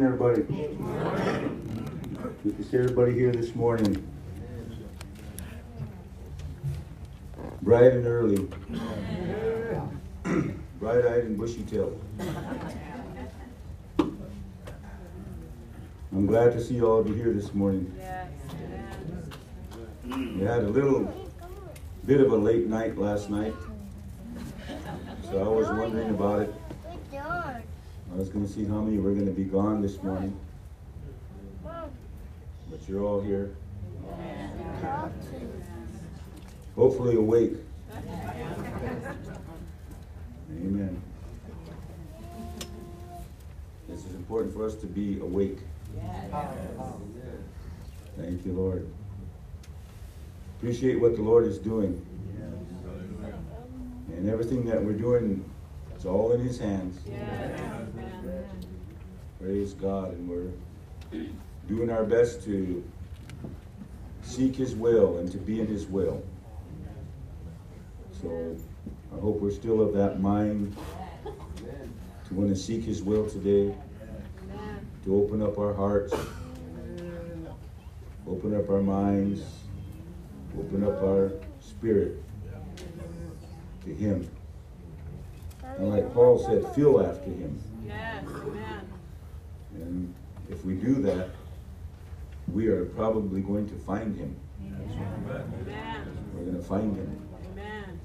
everybody. Good to see everybody here this morning. Bright and early. Bright-eyed and bushy-tailed. I'm glad to see all of you here this morning. We had a little bit of a late night last night, so I was wondering about it. I was going to see how many were going to be gone this morning. But you're all here. Hopefully awake. Amen. This is important for us to be awake. Thank you, Lord. Appreciate what the Lord is doing. And everything that we're doing, it's all in His hands. Praise God. And we're doing our best to seek His will and to be in His will. So I hope we're still of that mind to want to seek His will today, to open up our hearts, open up our minds, open up our spirit to Him. And like Paul said, feel after Him. Yes, amen. And if we do that, we are probably going to find Him. Amen. We're going to find Him. Amen.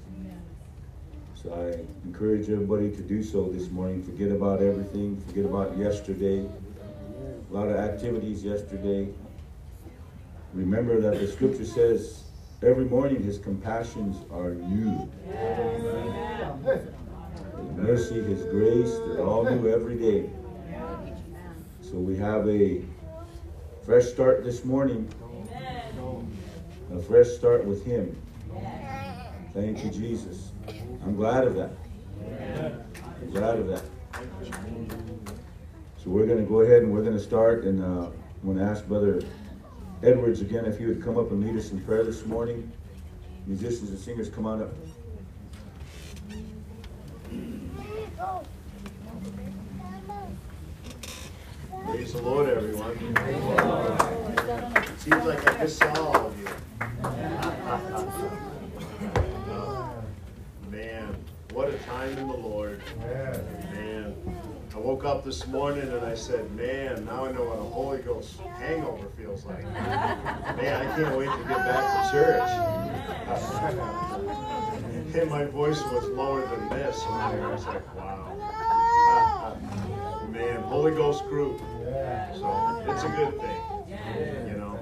So I encourage everybody to do so this morning. Forget about everything. Forget about yesterday. A lot of activities yesterday. Remember that the scripture says every morning his compassions are new. His mercy, his grace, they're all new every day. So we have a fresh start this morning. A fresh start with him. Thank you, Jesus. I'm glad of that. I'm glad of that. So we're going to go ahead and we're going to start. And uh, I'm going to ask Brother Edwards again if he would come up and lead us in prayer this morning. Musicians and singers, come on up. Praise the Lord, everyone. It seems like I just saw all of you. Man, what a time in the Lord. Man, I woke up this morning and I said, man, now I know what a Holy Ghost hangover feels like. Man, I can't wait to get back to church. and my voice was lower than this. And I was like, wow. Man, Holy Ghost group. So it's a good thing, you know.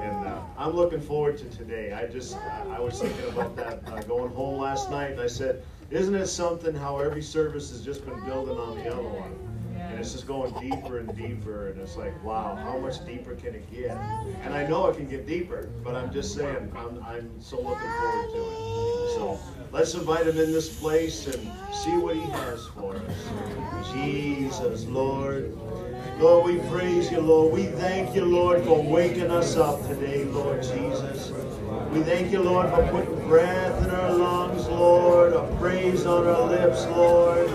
And uh, I'm looking forward to today. I just, I was thinking about that uh, going home last night, and I said, isn't it something how every service has just been building on the other one? And it's just going deeper and deeper, and it's like, wow, how much deeper can it get? And I know it can get deeper, but I'm just saying, I'm, I'm so looking forward to it. So let's invite him in this place and see what he has for us. Jesus, Lord. Lord, we praise you, Lord. We thank you, Lord, for waking us up today, Lord Jesus. We thank you, Lord, for putting breath in our lungs, Lord, a praise on our lips, Lord.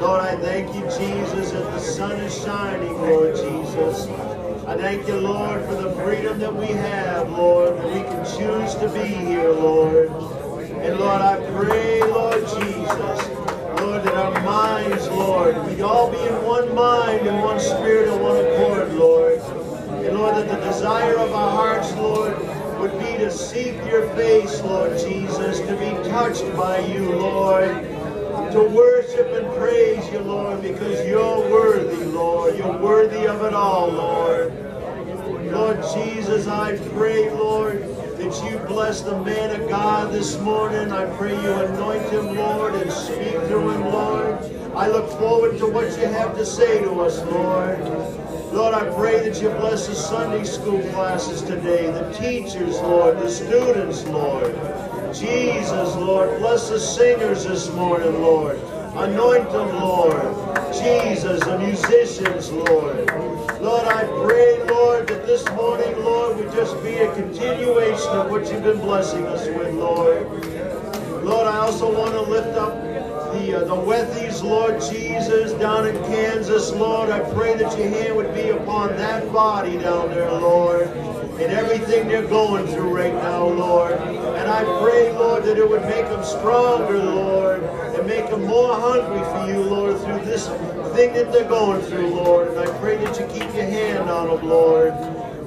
Lord, I thank you, Jesus, that the sun is shining, Lord Jesus. I thank you, Lord, for the freedom that we have, Lord, that we can choose to be here, Lord. And Lord, I pray, Lord Jesus, Lord, that our minds, Lord, we all be in one mind and one spirit and one accord, Lord. And Lord, that the desire of our hearts, Lord, would be to seek your face, Lord Jesus, to be touched by you, Lord, to worship and praise you, Lord, because you're worthy, Lord. You're worthy of it all, Lord. Lord Jesus, I pray, Lord, that you bless the man of God this morning. I pray you anoint him, Lord, and speak through him, Lord. I look forward to what you have to say to us, Lord. Lord, I pray that you bless the Sunday school classes today, the teachers, Lord, the students, Lord. Jesus, Lord, bless the singers this morning, Lord. Anoint them, Lord. Jesus, the musicians, Lord. Lord, I pray, Lord, that this morning, Lord, would just be a continuation of what you've been blessing us with, Lord. Lord, I also want to lift up the, uh, the Wethies, Lord Jesus, down in Kansas, Lord. I pray that your hand would be upon that body down there, Lord, and everything they're going through right now, Lord. And I pray, Lord, that it would make them stronger, Lord make them more hungry for you, Lord, through this thing that they're going through, Lord. And I pray that you keep your hand on them, Lord.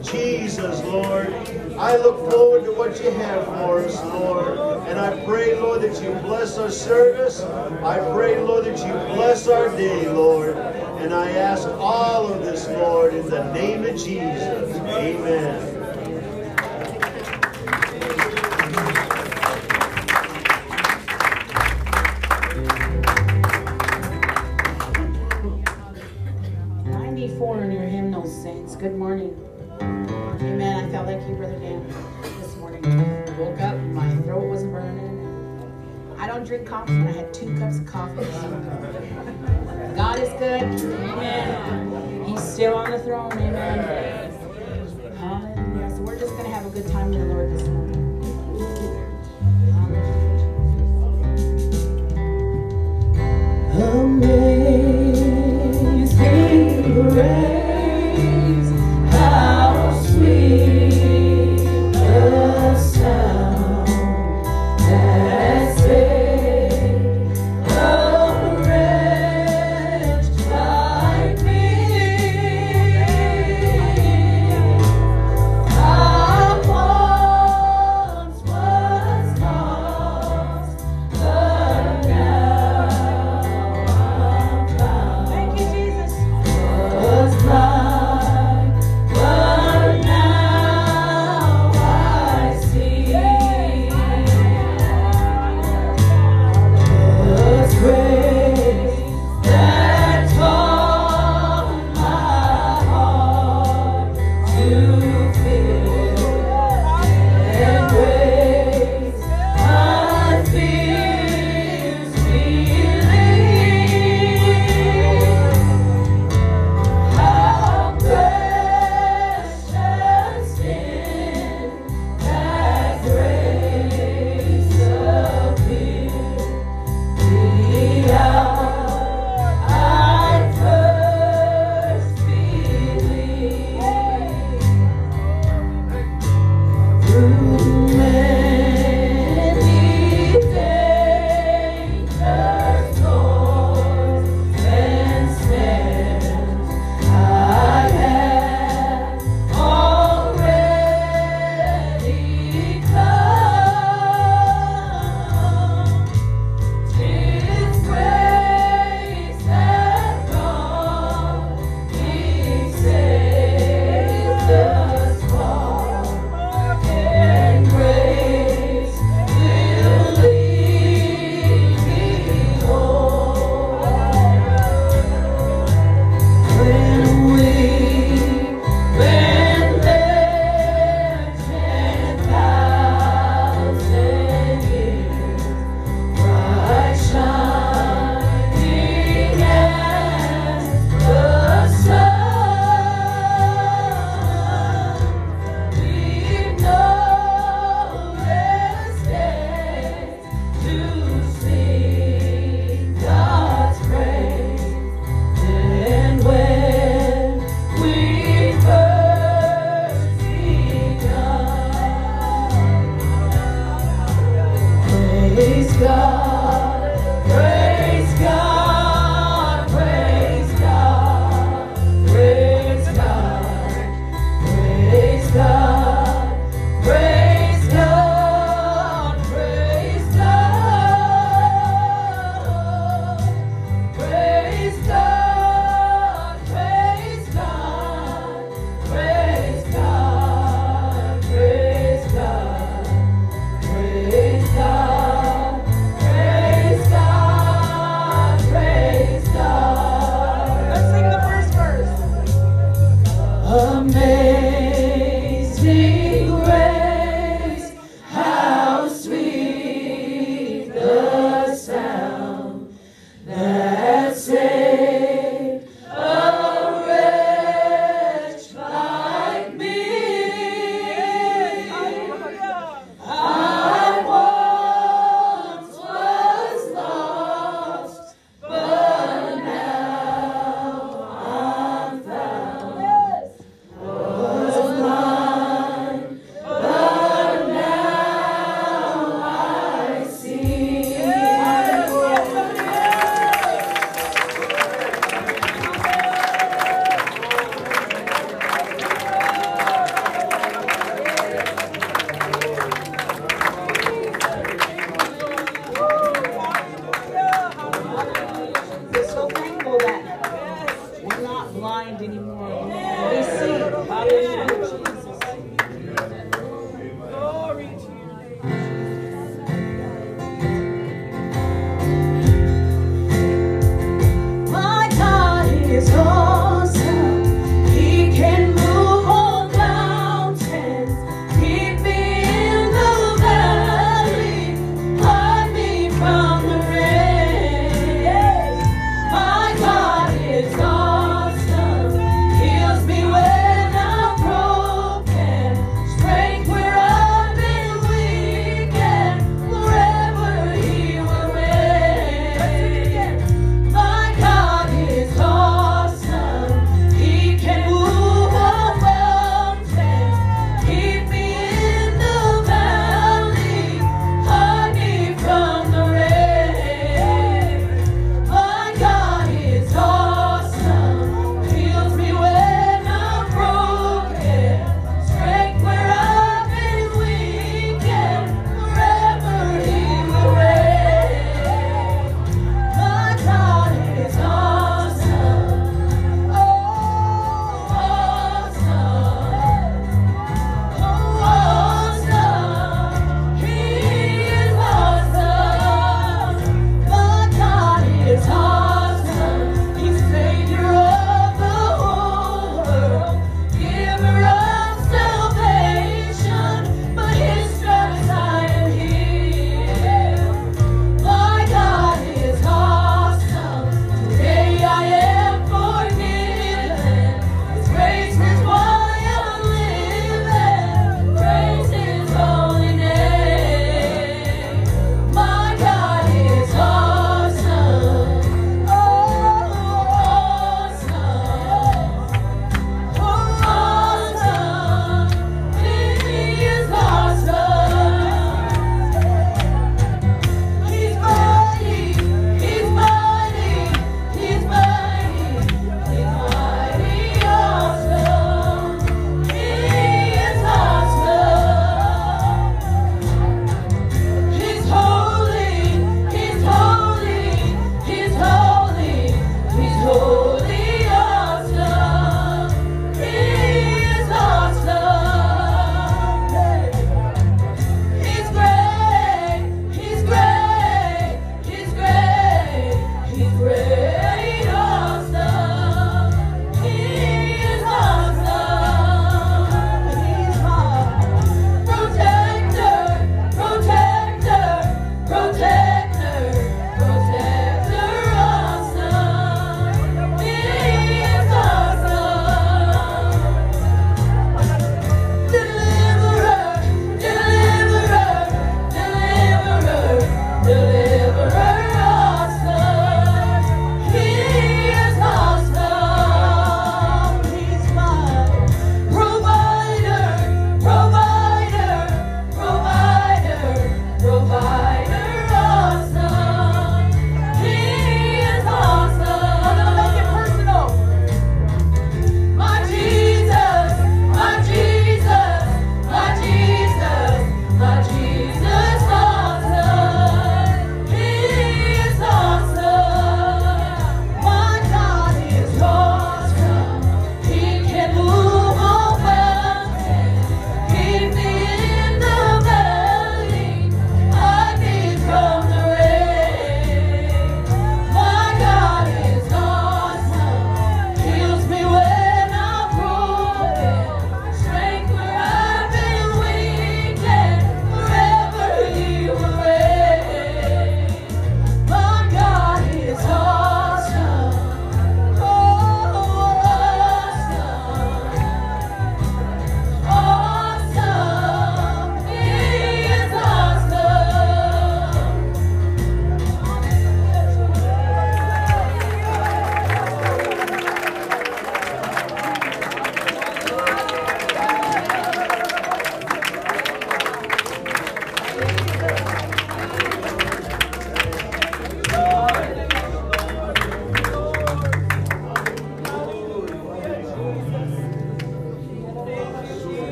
Jesus, Lord. I look forward to what you have for us, Lord. And I pray, Lord, that you bless our service. I pray, Lord, that you bless our day, Lord. And I ask all of this, Lord, in the name of Jesus. Amen. don't drink coffee, and I had two cups of coffee. God is good. Amen. He's still on the throne. Amen. Hallelujah. So we're just going to have a good time with the Lord this morning.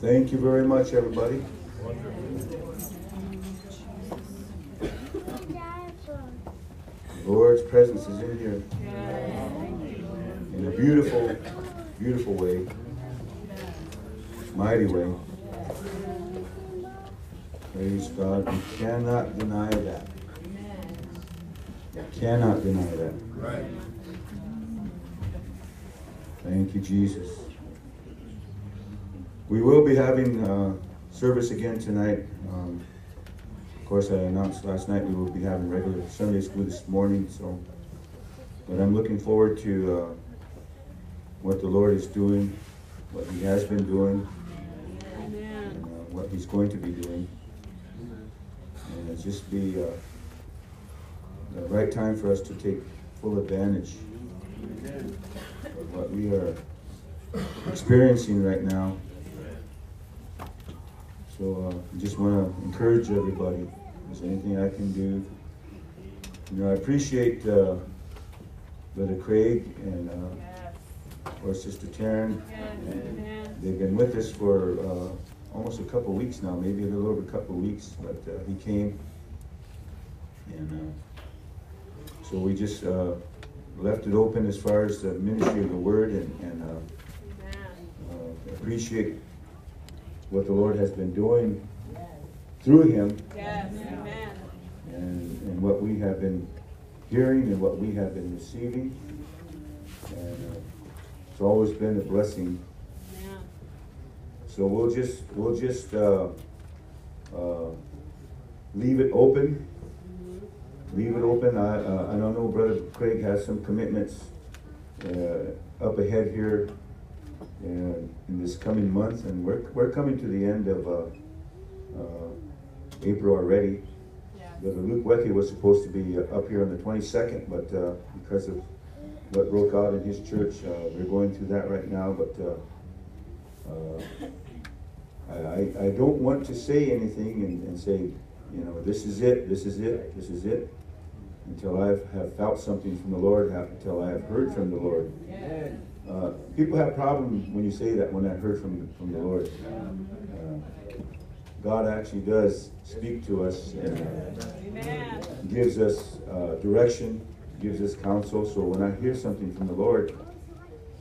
Thank you very much, everybody. The Lord's presence is in here in a beautiful, beautiful way, mighty way. Praise God. We cannot deny that. You cannot deny that. Right. Thank you, Jesus. Be having uh, service again tonight. Um, of course, I announced last night we will be having regular Sunday school this morning. So, but I'm looking forward to uh, what the Lord is doing, what He has been doing, and uh, what He's going to be doing. And it's just be uh, the right time for us to take full advantage of what we are experiencing right now. So uh, I just want to encourage everybody. If there's anything I can do, you know, I appreciate uh, Brother Craig and uh, or Sister Taryn. They've been with us for uh, almost a couple weeks now, maybe a little over a couple weeks. But uh, he came, and uh, so we just uh, left it open as far as the ministry of the word, and, and uh, uh, appreciate what the Lord has been doing through him, and, and what we have been hearing and what we have been receiving. And uh, it's always been a blessing. So we'll just we'll just uh, uh, leave it open. Leave it open. I uh, I don't know. Brother Craig has some commitments uh, up ahead here in this coming month, and we're we're coming to the end of uh, uh, April already. Brother Luke Wecky was supposed to be uh, up here on the 22nd, but uh, because of what broke out in his church, uh, we're going through that right now. But uh, uh, I, I don't want to say anything and, and say, you know, this is it, this is it, this is it, until I have felt something from the Lord, until I have heard from the Lord. Uh, people have problems when you say that when I heard from from the Lord. Uh, God actually does speak to us and uh, gives us uh, direction, gives us counsel. So when I hear something from the Lord,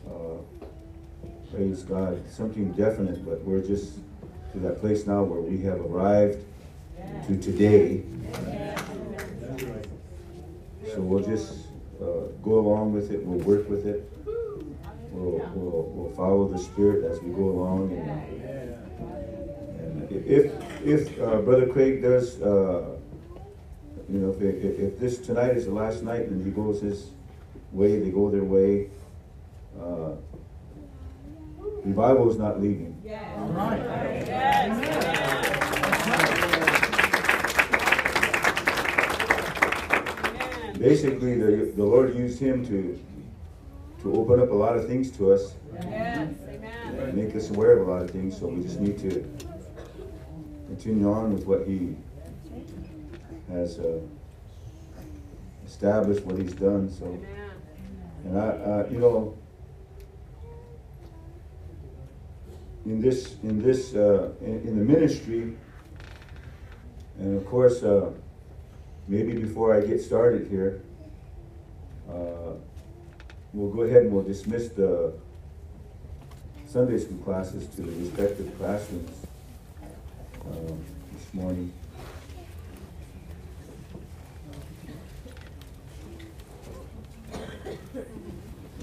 uh, praise God, something definite. But we're just to that place now where we have arrived to today. So we'll just uh, go along with it. We'll work with it. We'll, we'll, we'll follow the Spirit as we go along. And, and if if uh, Brother Craig does, uh, you know, if, if, if this tonight is the last night and he goes his way, they go their way. Uh, revival is not leaving. Basically, the, the Lord used him to to open up a lot of things to us, and make us aware of a lot of things. So we just need to continue on with what he has uh, established, what he's done. So, and I, uh, you know, in this, in this, uh, in, in the ministry, and of course, uh, maybe before I get started here, uh, we'll go ahead and we'll dismiss the Sunday school classes to the respective classrooms um, this morning.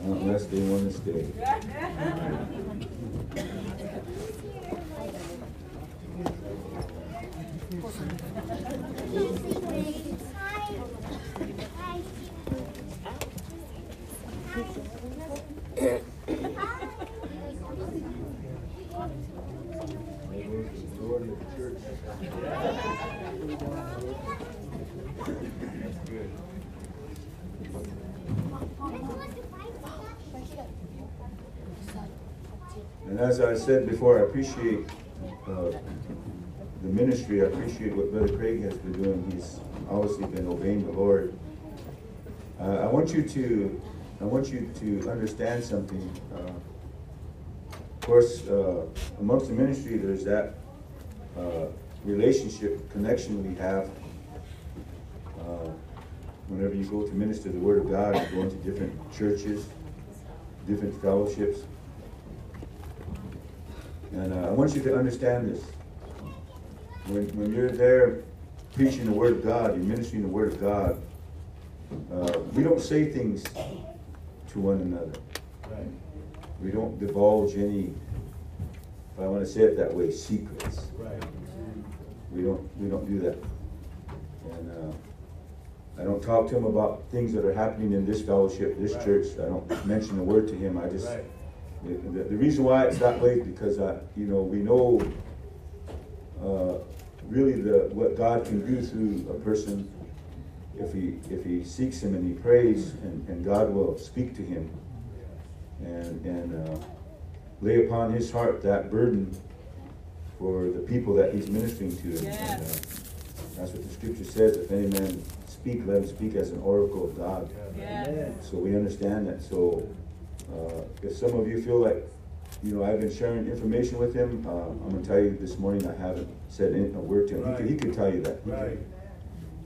Unless they want to stay. And as I said before, I appreciate uh, the ministry. I appreciate what Brother Craig has been doing. He's obviously been obeying the Lord. Uh, I want you to, I want you to understand something. Uh, course, uh, amongst the ministry, there's that uh, relationship, connection we have. Uh, whenever you go to minister the Word of God, you go into different churches, different fellowships. And uh, I want you to understand this. When, when you're there preaching the Word of God, you're ministering the Word of God, uh, we don't say things to one another. Right. We don't divulge any, if I want to say it that way, secrets. Right. We don't we don't do that. And uh, I don't talk to him about things that are happening in this fellowship, this Right. church. I don't mention a word to him. I just Right. The, the, the reason why it's that way is because I, you know, we know uh, really the what God can do through a person if he if he seeks Him and he prays, and, and God will speak to him and and uh, lay upon his heart that burden for the people that he's ministering to. And, and, uh, that's what the Scripture says. If any man speak, let him speak as an oracle of God. Amen. So we understand that. So uh, if some of you feel like, you know, I've been sharing information with him, uh, I'm going to tell you this morning I haven't said any, a word to him. He, could, he could tell you that. He Right.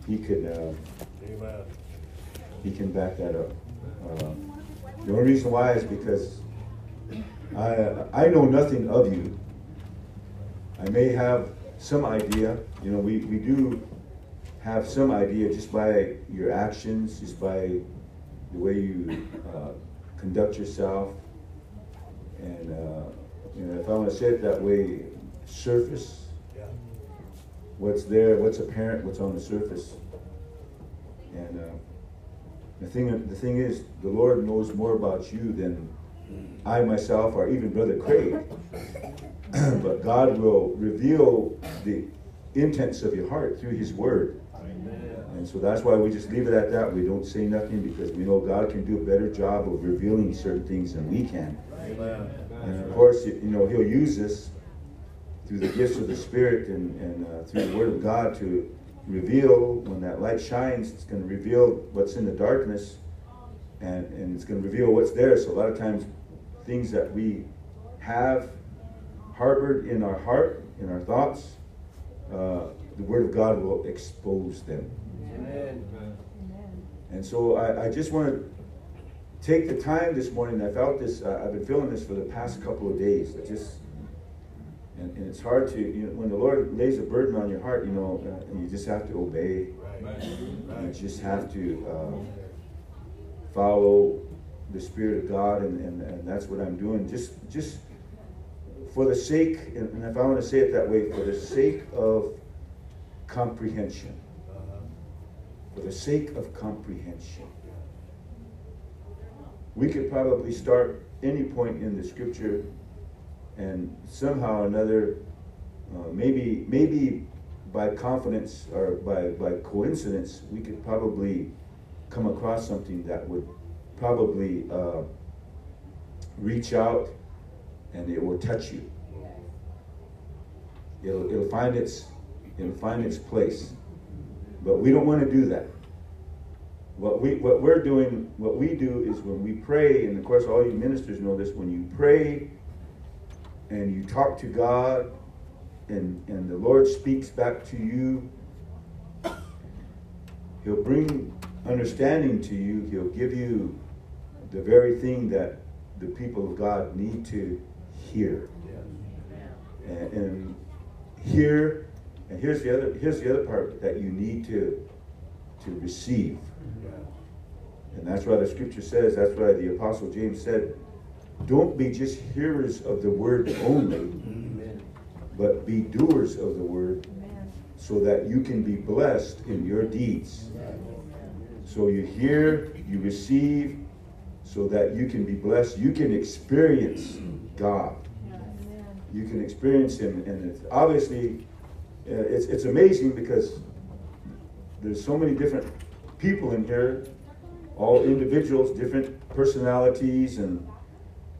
He could, uh, Amen. he can back that up. Uh, the only reason why is because I I know nothing of you. I may have some idea. You know, we, we do have some idea just by your actions, just by the way you uh, conduct yourself. And uh, you know, if I want to say it that way, surface, Yeah. what's there, what's apparent, what's on the surface. And uh, the thing, the thing is, the Lord knows more about you than I myself or even Brother Craig. but God will reveal the intents of your heart through His Word. And so that's why we just leave it at that. We don't say nothing because we know God can do a better job of revealing certain things than we can. Amen. And of course, you know, He'll use us through the gifts of the Spirit and, and uh, through the Word of God to reveal, when that light shines, it's going to reveal what's in the darkness and, and it's going to reveal what's there. So a lot of times, things that we have harbored in our heart, in our thoughts, uh, the Word of God will expose them. Amen. And so I, I just want to take the time this morning. I felt this, uh, I've been feeling this for the past couple of days. I just, and, and it's hard to, you know, when the Lord lays a burden on your heart, you know, uh, you just have to obey. Right. You just have to uh, follow the Spirit of God, and, and, and that's what I'm doing. Just, just for the sake, and, and if I want to say it that way, for the sake of comprehension. For the sake of comprehension. We could probably start any point in the scripture and somehow or another, uh, maybe, maybe by confidence or by, by coincidence, we could probably come across something that would probably uh, reach out and it will touch you. It'll, it'll find its it'll find its place. But we don't want to do that. What we what we're doing, what we do is when we pray, and of course all you ministers know this, when you pray and you talk to God and, and the Lord speaks back to you, He'll bring understanding to you, He'll give you the very thing that the people of God need to hear. And, and here, and here's the other here's the other part that you need to to receive. Yeah. And that's why the scripture says, that's why the apostle James said, don't be just hearers of the word only, Amen. but be doers of the word so that you can be blessed in your deeds. So you hear, you receive, so that you can be blessed. You can experience God. You can experience Him, and obviously, it's it's amazing because there's so many different people in here, all individuals, different personalities, and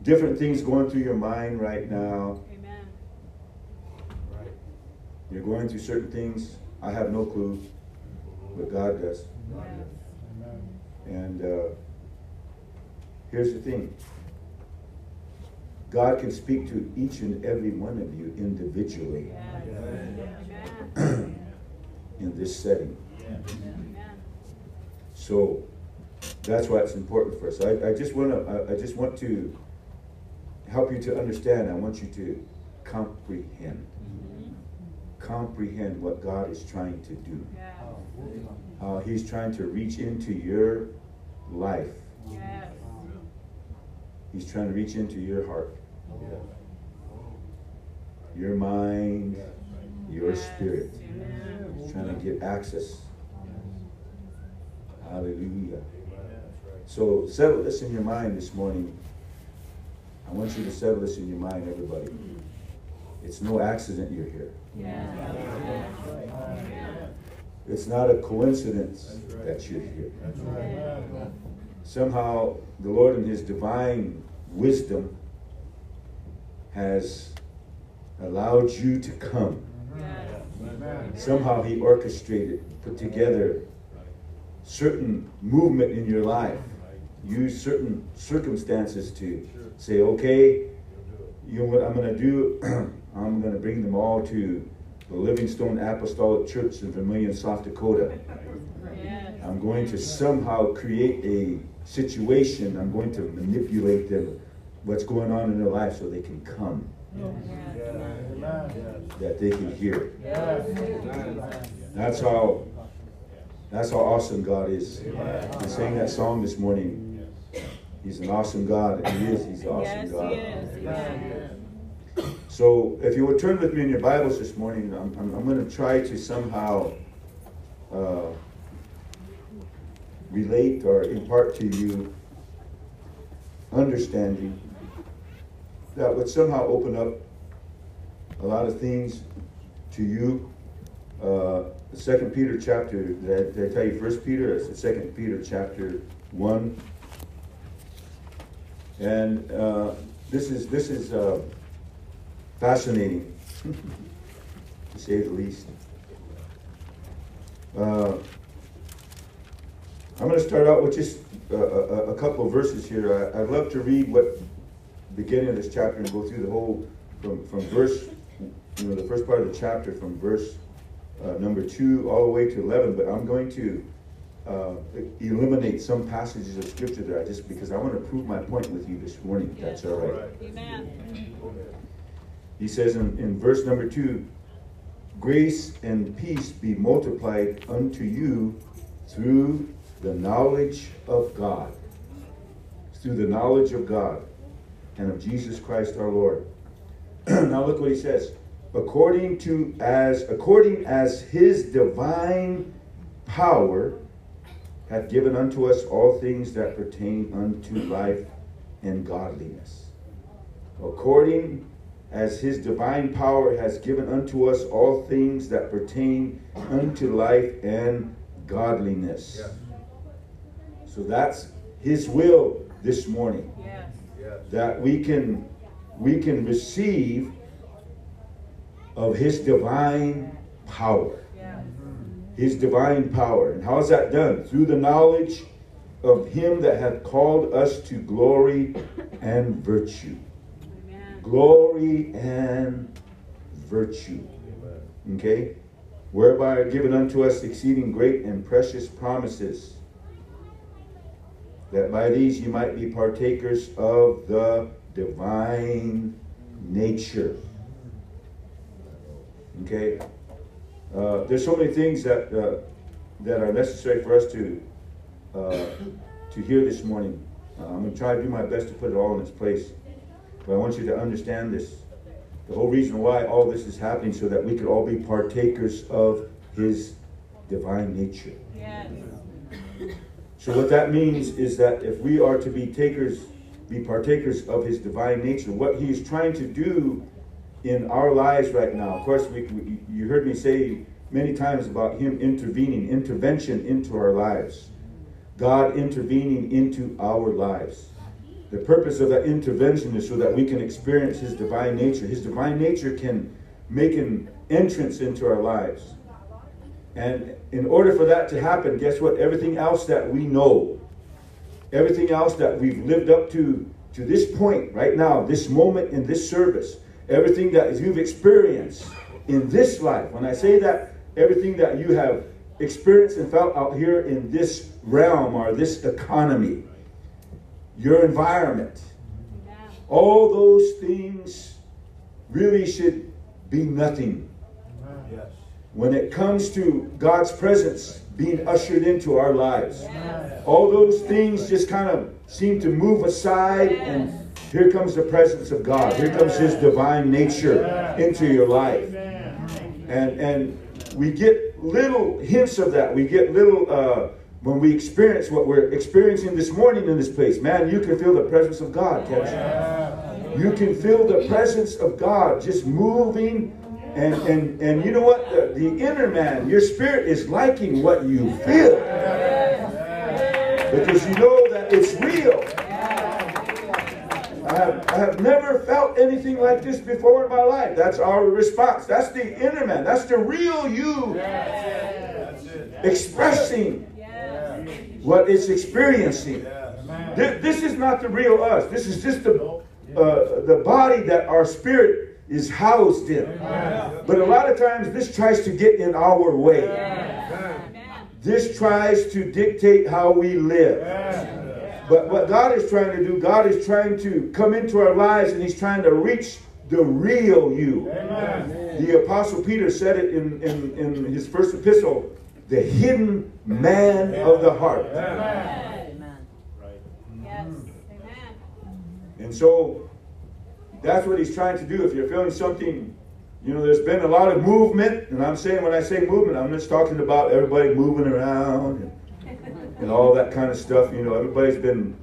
different things going through your mind right now. Amen. Right. You're going through certain things. I have no clue, but God does. And uh, here's the thing God can speak to each and every one of you individually in this setting. So that's why it's important for us. I, I just want to I, I just want to help you to understand. I want you to comprehend. Mm-hmm. Comprehend what God is trying to do. How He's trying to reach into your life. He's trying to reach into your heart, your mind, your spirit. He's trying to get access. Hallelujah. So settle this in your mind this morning. I want you to settle this in your mind, everybody. It's no accident you're here. It's not a coincidence that you're here. Somehow, the Lord, in His divine wisdom, has allowed you to come. Somehow, He orchestrated, put together certain movement in your life, use certain circumstances to say, okay, you know what I'm going to do? I'm going to bring them all to the Livingstone Apostolic Church in Vermillion, South Dakota. I'm going to somehow create a situation. I'm going to manipulate them, what's going on in their life, so they can come, that they can hear. That's how. That's how awesome God is. I sang that song this morning. He's an awesome God. He is. He's an awesome God. So, if you would turn with me in your Bibles this morning, I'm, I'm, I'm going to try to somehow uh, relate or impart to you understanding that would somehow open up a lot of things to you. Uh, Second Peter chapter, did I, did I tell you First Peter? It's the Second Peter chapter one, and uh, this is this is uh, fascinating, to say the least. Uh, I'm going to start out with just a, a, a couple of verses here. I, I'd love to read what beginning of this chapter and go through the whole from from verse, you know, the first part of the chapter from verse uh, number two all the way to eleven. But I'm going to uh, eliminate some passages of scripture there, just because I want to prove my point with you this morning. If that's all right. Amen. He says in, in verse number two, grace and peace be multiplied unto you through the knowledge of God. Through the knowledge of God and of Jesus Christ our Lord. now look what he says. According to as according as his divine power hath given unto us all things that pertain unto life and godliness. According as his divine power has given unto us all things that pertain unto life and godliness. Yes. So that's his will this morning Yes. That we can we can receive of his divine power. His divine power. And how is that done? Through the knowledge of him that hath called us to glory and virtue. Amen. Glory and virtue. Okay? Whereby are given unto us exceeding great and precious promises, that by these you might be partakers of the divine nature. Okay? Uh, there's so many things that uh, that are necessary for us to uh, to hear this morning. Uh, I'm going to try to do my best to put it all in its place. But I want you to understand this. The whole reason why all this is happening so that we could all be partakers of his divine nature. Yes. So what that means is that if we are to be takers, be partakers of his divine nature, what he is trying to do in our lives right now. Of course, we, we, you heard me say many times about him intervening, intervention into our lives. God intervening into our lives. The purpose of that intervention is so that we can experience his divine nature. His divine nature can make an entrance into our lives. And in order for that to happen, guess what? Everything else that we know, everything else that we've lived up to to this point, right now, this moment in this service, everything that you've experienced in this life, when I say that, everything that you have experienced and felt out here in this realm or this economy, your environment, all those things really should be nothing Yes. When it comes to God's presence being ushered into our lives. All those things just kind of seem to move aside, and here comes the presence of God. Here comes His divine nature into your life. And, and we get little hints of that. We get little, uh, when we experience what we're experiencing this morning in this place. Man, you can feel the presence of God, can't you? You can feel the presence of God just moving. And, and, and you know what? The, the inner man, your spirit is liking what you feel. Because you know that it's real. I have, I have never felt anything like this before in my life. That's our response. That's the inner man. That's the real you expressing what it's experiencing. Thi- This is not the real us. This is just the, uh, the body that our spirit is housed in. But a lot of times this tries to get in our way. This tries to dictate how we live. But what God is trying to do, God is trying to come into our lives and He's trying to reach the real you. The Apostle Peter said it in, in, in his first epistle the hidden man of the heart. Amen. Yes. Amen. And so that's what he's trying to do. If you're feeling something, you know, there's been a lot of movement, and I'm saying when I say movement, I'm just talking about everybody moving around and, and all that kind of stuff. You know, everybody's been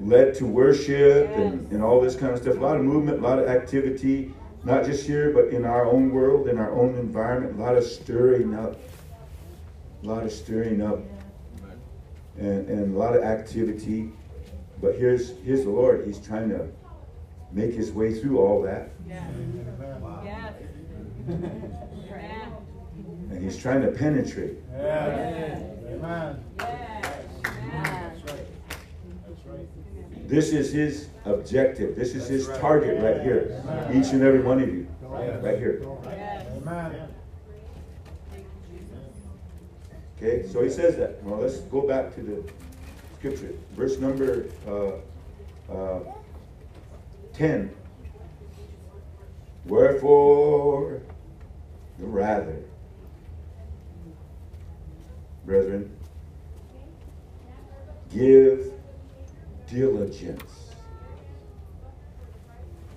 led to worship and, and all this kind of stuff. A lot of movement, a lot of activity, not just here, but in our own world, in our own environment, a lot of stirring up. A lot of stirring up and, and a lot of activity. But here's here's the Lord. He's trying to make his way through all that. Yes. Yes. Amen. And he's trying to penetrate. Amen. Yes. This is his objective. This is his target right here. Each and every one of you. Right here. Yes. Amen. Okay, so he says that. Well, let's go back to the scripture. Verse number uh, uh, 10. Wherefore, the rather, brethren, give diligence.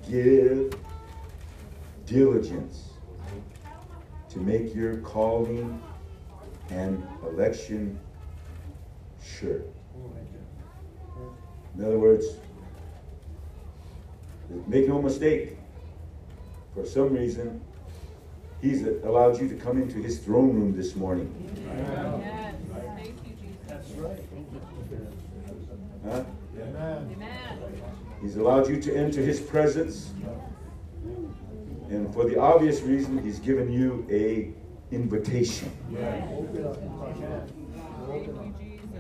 Give diligence to make your calling and election sure. In other words, make no mistake, for some reason, He's allowed you to come into His throne room this morning. Yes. Thank you, Jesus. Huh? Amen. He's allowed you to enter His presence. And for the obvious reason, He's given you a invitation. Jesus.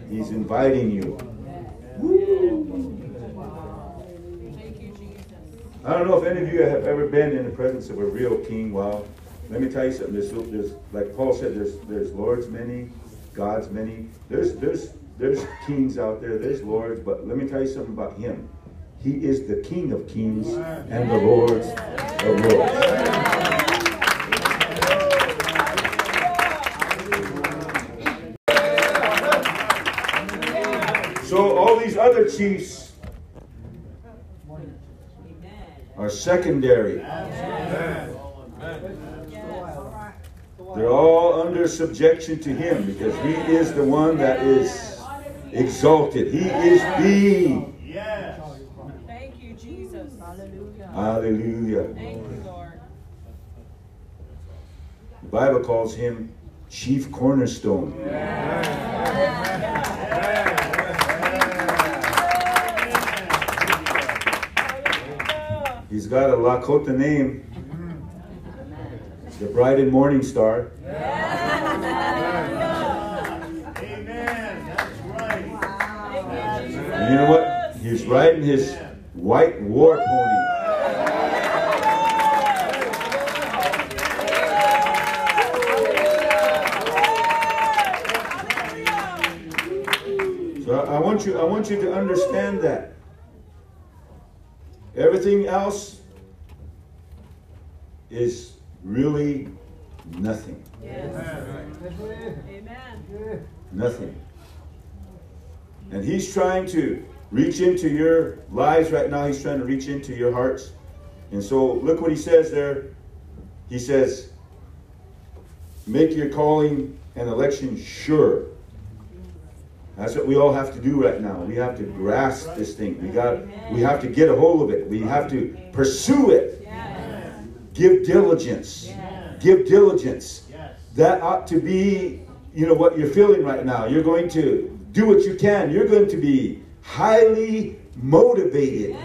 He's inviting you. Jesus. I don't know if any of you have ever been in the presence of a real king. Wow. Let me tell you something. There's, there's like Paul said, there's there's lords many, gods many. There's there's there's kings out there. There's lords, but let me tell you something about him. He is the King of Kings and the Lords of Lords. So all these other chiefs are secondary. They're all under subjection to him because he is the one that is exalted. He is the. Yes. Thank you, Jesus. Hallelujah. Hallelujah. Thank you, Lord. The Bible calls him chief cornerstone. He's got a Lakota name. The bright and morning star. Amen. That's right. And you know what? He's riding his white war pony. So I want you, I want you to understand that. Everything else is really nothing. Amen. Nothing. And he's trying to reach into your lives right now. He's trying to reach into your hearts. And so look what he says there. He says, make your calling and election sure. That's what we all have to do right now. We have to grasp this thing. We got we have to get a hold of it. We have to pursue it. Give diligence. Give diligence. That ought to be, you know, what you're feeling right now. You're going to do what you can. You're going to be highly motivated.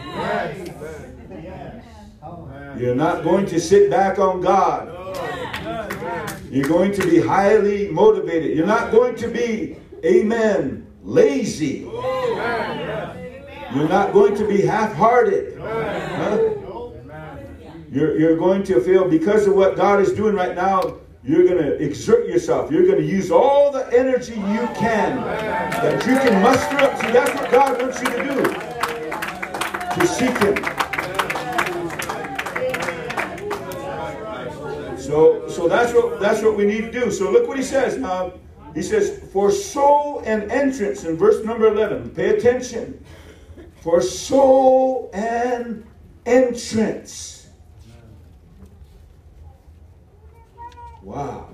You're not going to sit back on God. You're going to be highly motivated. You're not going to be, amen, lazy. You're not going to be half hearted. You're, you're going to feel, because of what God is doing right now, you're going to exert yourself. You're going to use all the energy you can that you can muster up. See, that's what God wants you to do. To seek Him. So, so that's what that's what we need to do. So look what he says. Now, he says, "For so an entrance." In verse number eleven, pay attention. For so an entrance. Wow.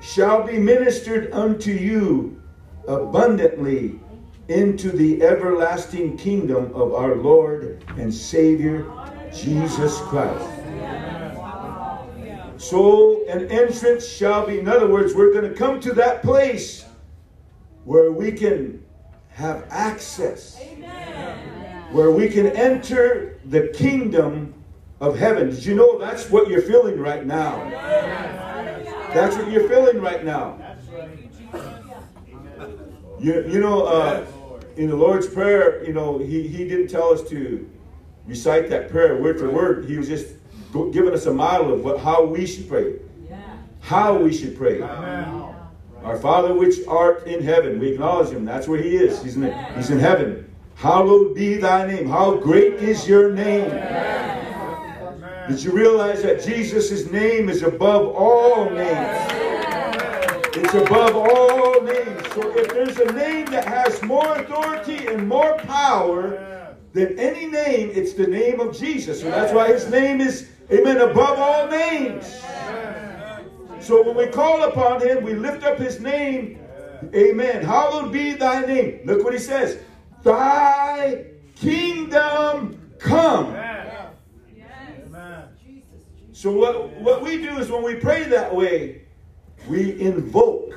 Shall be ministered unto you abundantly into the everlasting kingdom of our Lord and Savior Jesus Christ. So an entrance shall be, in other words, we're going to come to that place where we can have access, where we can enter the kingdom of heaven. Did you know that's what you're feeling right now? That's what you're feeling right now. You, you know, uh, in the Lord's Prayer, you know, he, he didn't tell us to recite that prayer word for word. He was just giving us a model of what, how we should pray. How we should pray. Our Father which art in heaven, we acknowledge him. That's where he is. He's in, he's in heaven. Hallowed be thy name. How great is your name. Did you realize that Jesus' name is above all names? It's above all names. So if there's a name that has more authority and more power than any name, it's the name of Jesus. So that's why his name is, amen, above all names. So when we call upon him, we lift up his name. Amen. Hallowed be thy name. Look what he says. Thy kingdom come. So what, what we do is when we pray that way, we invoke.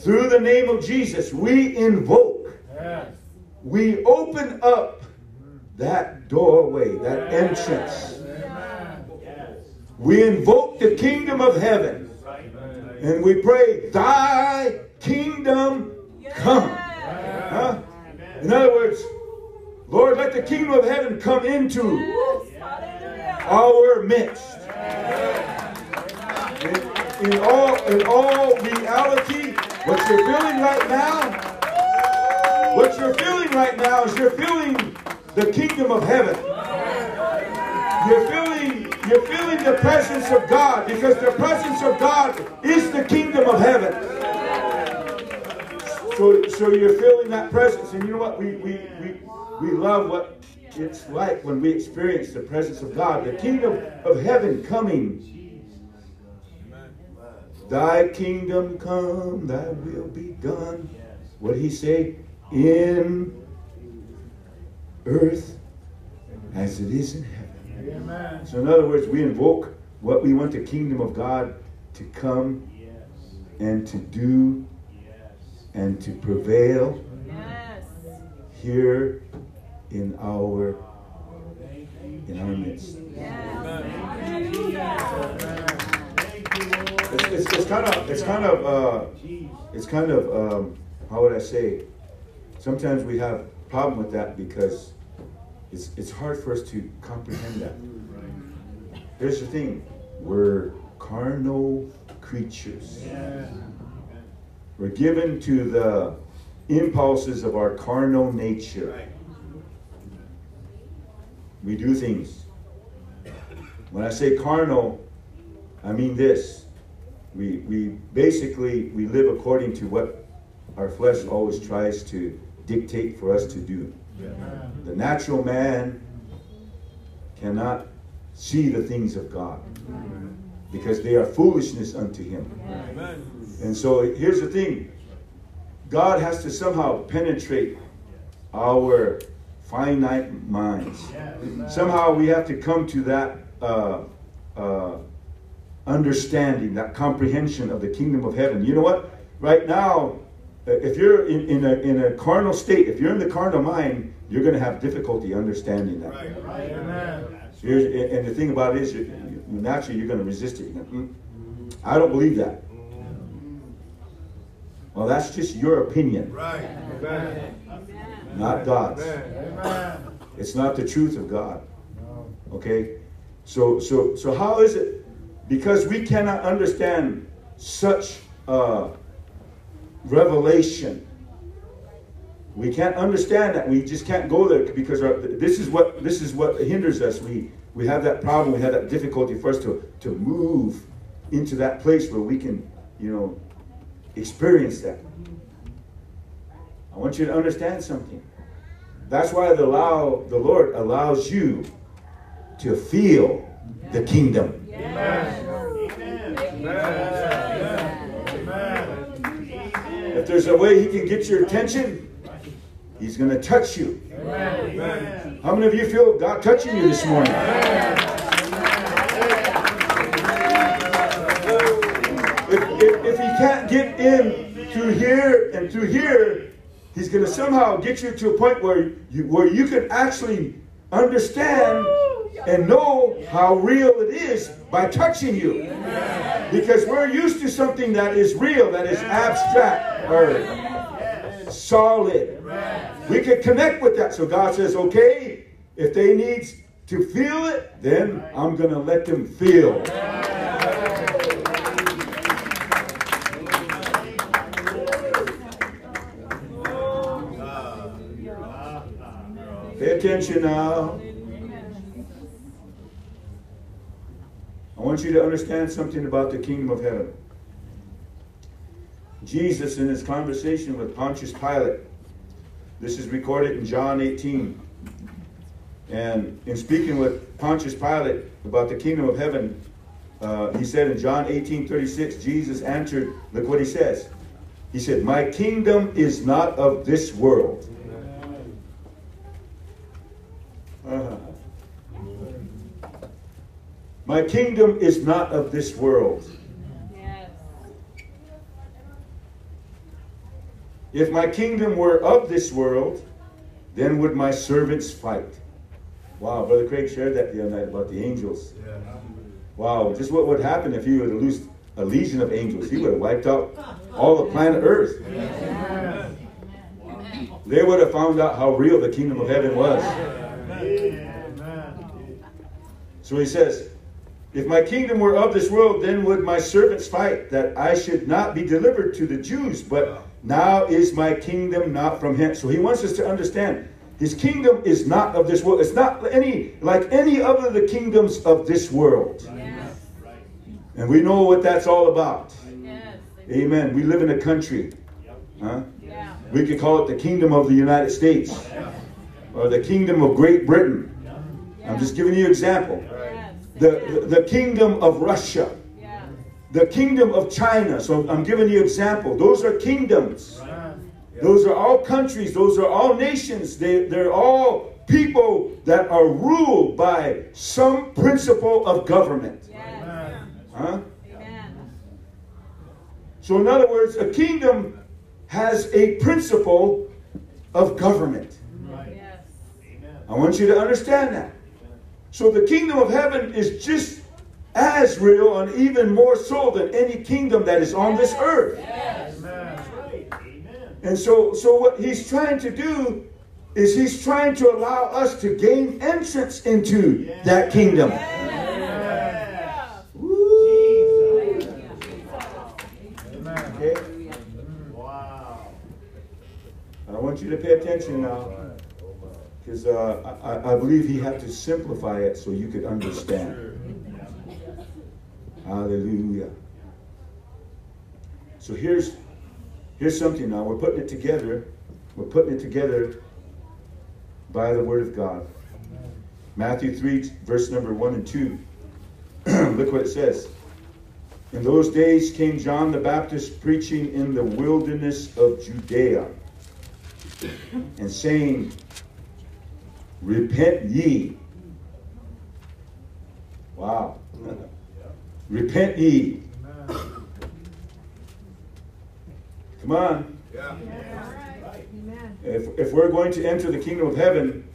Through the name of Jesus, we invoke. We open up that doorway, that entrance. We invoke the kingdom of heaven. And we pray, Thy kingdom come. Huh? In other words, Lord, let the kingdom of heaven come into our midst. In, in all in all reality, what you're feeling right now, what you're feeling right now is you're feeling the kingdom of heaven. You're feeling you're feeling the presence of God because the presence of God is the kingdom of heaven. So, so you're feeling that presence, and you know what? We we we we love what it's like when we experience the presence of God, the kingdom of heaven coming. Thy kingdom come, thy will be done. What did he say? In earth as it is in heaven. Amen. So, in other words, we invoke what we want the kingdom of God to come and to do and to prevail Yes. here in our in our midst. It's, it's, it's kind of it's kind of uh, it's kind of um, how would I say? Sometimes we have problem with that because it's, it's hard for us to comprehend that. Mm, Here's the thing we're carnal creatures. We're given to the impulses of our carnal nature. We do things. When I say carnal, I mean this. We, we basically we live according to what our flesh always tries to dictate for us to do. The natural man cannot see the things of God because they are foolishness unto him. And so here's the thing God has to somehow penetrate our finite minds. Somehow we have to come to that uh, uh, understanding, that comprehension of the kingdom of heaven. You know what? Right now, if you're in, in, a, in a carnal state, if you're in the carnal mind, you're going to have difficulty understanding that. Right, right. Here's, and the thing about it is, you, you, naturally, you're going to resist it. Gonna, "Mm, I don't believe that. Well, that's just your opinion, not God's. It's not the truth of God. Okay? So so so how is it? Because we cannot understand such uh, revelation. We can't understand that. We just can't go there because our, this is what this is what hinders us. We we have that problem. We have that difficulty for us to to move into that place where we can, you know, experience that. I want you to understand something. That's why the allow the Lord allows you to feel the kingdom. If there's a way He can get your attention, He's going to touch you. How many of you feel God touching you this morning? If, if, if He can't get in through here and through here, He's going to somehow get you to a point where you, where you can actually understand and know how real it is by touching you. Because we're used to something that is real, that is abstract or solid. We can connect with that. So God says, okay, if they need to feel it, then I'm going to let them feel. Pay attention now. I want you to understand something about the kingdom of heaven. Jesus, in his conversation with Pontius Pilate, this is recorded in John 18. And in speaking with Pontius Pilate about the kingdom of heaven, uh, he said in John 18 36, Jesus answered, look what he says. He said, My kingdom is not of this world. Uh-huh. My kingdom is not of this world. If my kingdom were of this world, then would my servants fight. Wow, Brother Craig shared that the other night about the angels. Wow, just what would happen if he were to lose a legion of angels? He would have wiped out all the planet Earth. They would have found out how real the kingdom of heaven was. So he says, If my kingdom were of this world, then would my servants fight, that I should not be delivered to the Jews. But now is my kingdom not from hence. So he wants us to understand his kingdom is not of this world. It's not any like any other the kingdoms of this world. Yes. And we know what that's all about. Yes. Amen. We live in a country. Huh? Yeah. We could call it the kingdom of the United States or the kingdom of Great Britain. I'm just giving you an example. The, the, the kingdom of Russia, Yeah. The kingdom of China. So I'm giving you an example. Those are kingdoms. Those are all countries. Those are all nations. They, they're all people that are ruled by some principle of government. Yes. Huh? Amen. So, in other words, a kingdom has a principle of government. Yes. I want you to understand that. So, the kingdom of heaven is just as real and even more so than any kingdom that is on this earth. Yes. And so, so what he's trying to do is he's trying to allow us to gain entrance into Yeah. that kingdom. Okay? Wow. I want you to pay attention now. Because uh, I, I- I believe he had to simplify it so you could understand. Hallelujah. So here's here's something now. We're putting it together. We're putting it together by the word of God. Matthew 3, verse number 1 and 2. Look what it says. In those days came John the Baptist preaching in the wilderness of Judea and saying, Repent ye. Wow. Repent ye. Come on. If, if we're going to enter the kingdom of heaven,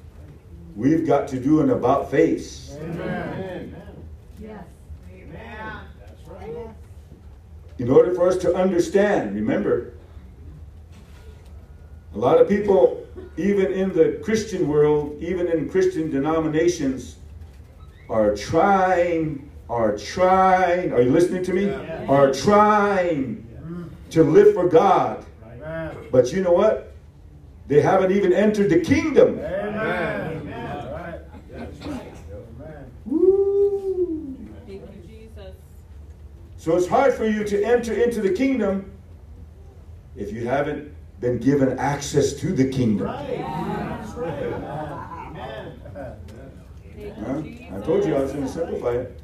we've got to do an about face. Amen. Yes. Amen. That's right. In order for us to understand, remember, a lot of people, even in the Christian world, even in Christian denominations, are trying, are trying, are you listening to me? Yeah. Are trying to live for God. Amen. But you know what? They haven't even entered the kingdom. Amen. All right. Amen. Woo. Thank you, Jesus. So it's hard for you to enter into the kingdom if you haven't been given access to the kingdom. Right. That's right. Amen. Thank Huh? I told you I was going to simplify it.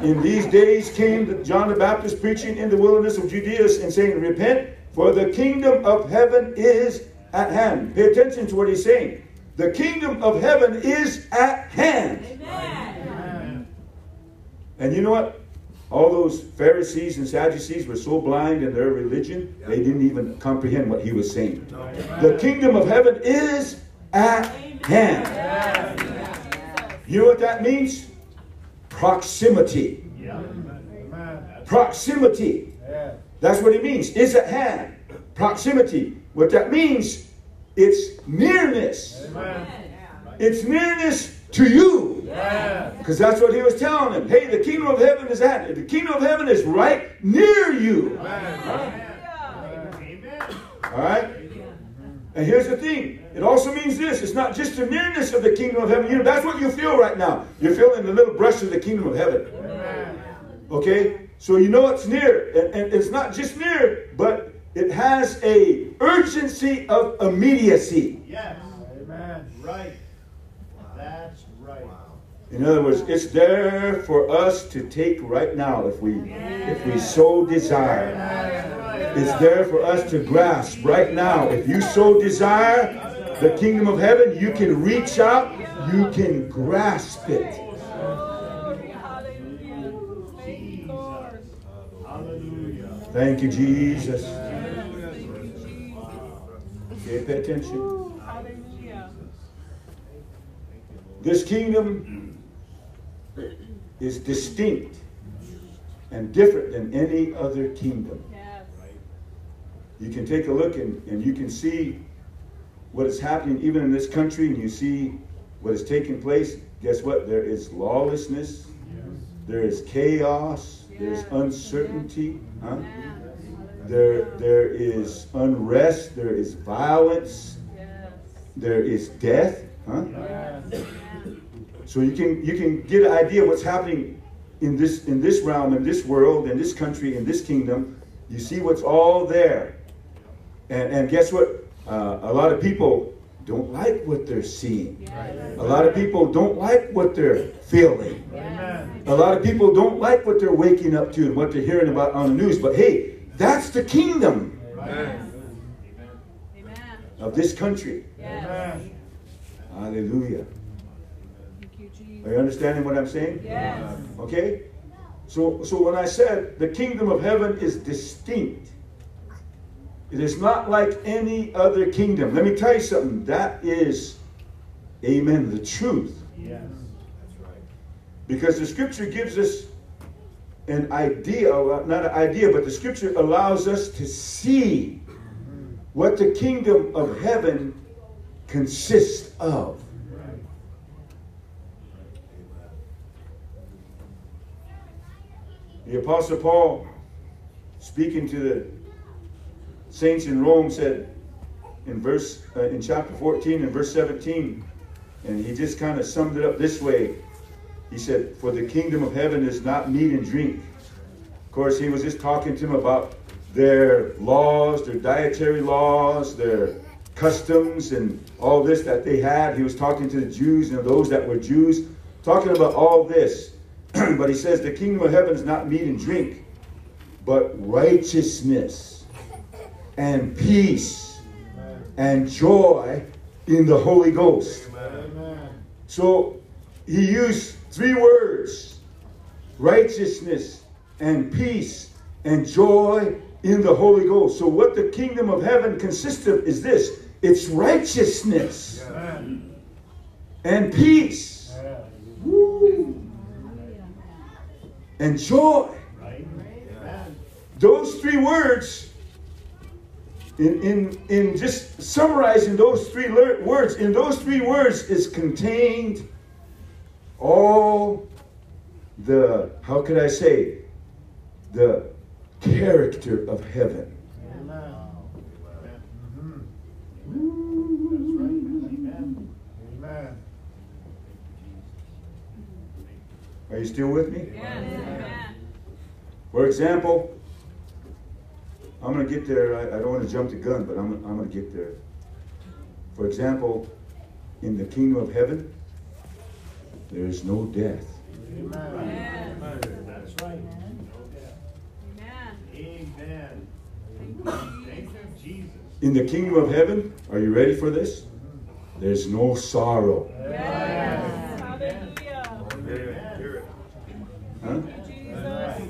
In these days came John the Baptist preaching in the wilderness of Judea and saying, Repent, for the kingdom of heaven is at hand. Pay attention to what he's saying. The kingdom of heaven is at hand. Amen. And you know what? All those Pharisees and Sadducees were so blind in their religion, they didn't even comprehend what he was saying. The kingdom of heaven is at hand. You know what that means? Proximity. Yeah. Proximity. Yeah. That's what it means. Is at hand. Proximity. What that means, it's nearness. Amen. It's nearness to you. Yeah. Because that's what he was telling them. Hey, the kingdom of heaven is at the kingdom of heaven is right near you. Amen. All right? And here's the thing. It also means this. It's not just the nearness of the kingdom of heaven. You know, that's what you feel right now. You're feeling the little brush of the kingdom of heaven. Okay? So you know it's near. And, and it's not just near, but it has a urgency of immediacy. Yes. Amen. Right. That's right. In other words, it's there for us to take right now if we if we so desire. That's. It's there for us to grasp right now. If you so desire the kingdom of heaven, you can reach out, you can grasp it. Hallelujah. Thank you, Lord. Hallelujah. Thank you, Jesus. Thank you, Jesus. Okay, pay attention. This kingdom is distinct and different than any other kingdom. You can take a look and, and you can see what is happening even in this country, and you see what is taking place. Guess what? There is lawlessness, there is chaos, there's uncertainty, huh? There, there is unrest, there is violence, Yes. there is death, huh? Amen. So you can you can get an idea of what's happening in this in this realm, in this world, in this country, in this kingdom. You see what's all there, and and guess what? Uh, a lot of people don't like what they're seeing. Yes. A lot of people don't like what they're feeling. Amen. A lot of people don't like what they're waking up to and what they're hearing about on the news. But hey, that's the kingdom of this country. Yes. Hallelujah. You, Are you understanding what I'm saying? Yes. Okay? So, so when I said the kingdom of heaven is distinct, it is not like any other kingdom. Let me tell you something. That is, amen, the truth. Yes. That's right. Because the scripture gives us an idea, well, not an idea, but the scripture allows us to see what the kingdom of heaven consists of. The Apostle Paul, speaking to the saints in Rome, said in verse uh, in chapter 14 and verse 17, and he just kind of summed it up this way. He said, "For the kingdom of heaven is not meat and drink." Of course, he was just talking to them about their laws, their dietary laws, their customs, and all this that they had. He was talking to the Jews and those that were Jews, talking about all this. but he says, The kingdom of heaven is not meat and drink, but righteousness and peace and joy in the Holy Ghost. So he used three words righteousness and peace and joy in the Holy Ghost. So, what the kingdom of heaven consists of is this it's righteousness and peace and joy. Right? Those three words, in, in, in just summarizing those three lear- words, in those three words is contained all the, how could I say, the character of heaven. Amen. That's right. Amen. Amen. Are you still with me? Yes. Amen. For example, I'm going to get there. I, I don't want to jump the gun, but I'm, I'm going to get there. For example, in the kingdom of heaven, there is no death. Amen. That's right. Amen. Amen. Thank Thank you, you, Jesus. In the kingdom of heaven, are you ready for this? There's no sorrow. Yes. Hallelujah. Amen. Huh?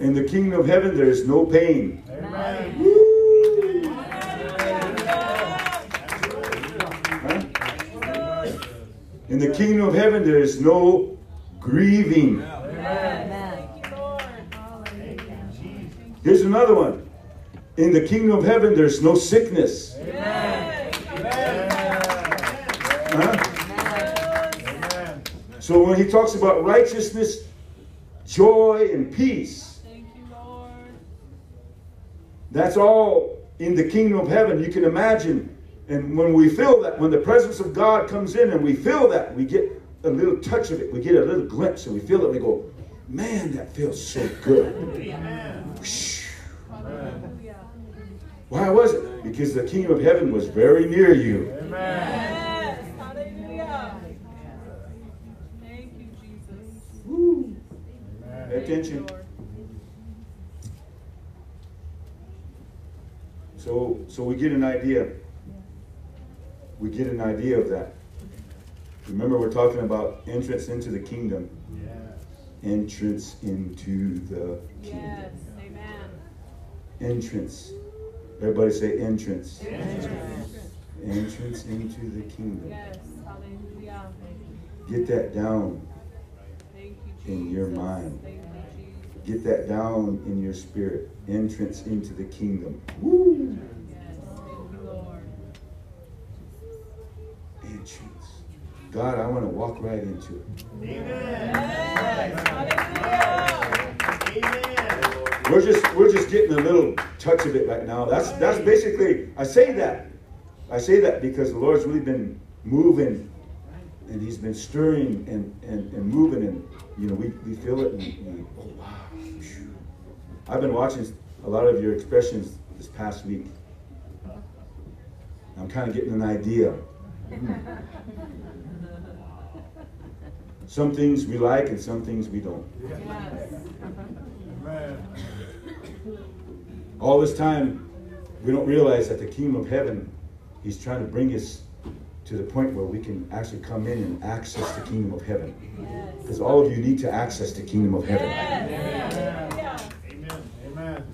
In the kingdom of heaven, there is no pain. Amen. In the kingdom of heaven, there is no grieving. Here's another one. In the kingdom of heaven, there's no sickness. Yes. Huh? Amen. So when he talks about righteousness, joy, and peace, that's all in the kingdom of heaven. You can imagine. And when we feel that, when the presence of God comes in and we feel that, we get a little touch of it. We get a little glimpse and we feel it. We go, man, that feels so good. Why was it? Because the kingdom of heaven was very near you. Amen. Yes. Hallelujah. Thank you, Jesus. Woo. Pay Amen. Thank you, attention. So, so we get an idea. We get an idea of that. Remember, we're talking about entrance into the kingdom. Yes. Entrance into the kingdom. Yes. Amen. Entrance. Everybody say entrance. Yes. Entrance into the kingdom. Yes. Hallelujah. Get that down. Thank you, In your mind. Thank you, Get that down in your spirit. Entrance into the kingdom. Woo! Yes. Thank you, Lord. Entrance. God, I want to walk right into it. Yes. Amen. We're just we're just getting a little touch of it right now. That's that's basically I say that. I say that because the Lord's really been moving and he's been stirring and, and, and moving and you know we, we feel it and we, oh wow. I've been watching a lot of your expressions this past week. I'm kind of getting an idea. Some things we like and some things we don't. Yes. Amen. All this time, we don't realize that the kingdom of heaven, he's trying to bring us to the point where we can actually come in and access the kingdom of heaven. Because all of you need to access the kingdom of heaven. Yes. Hallelujah. Amen. Amen.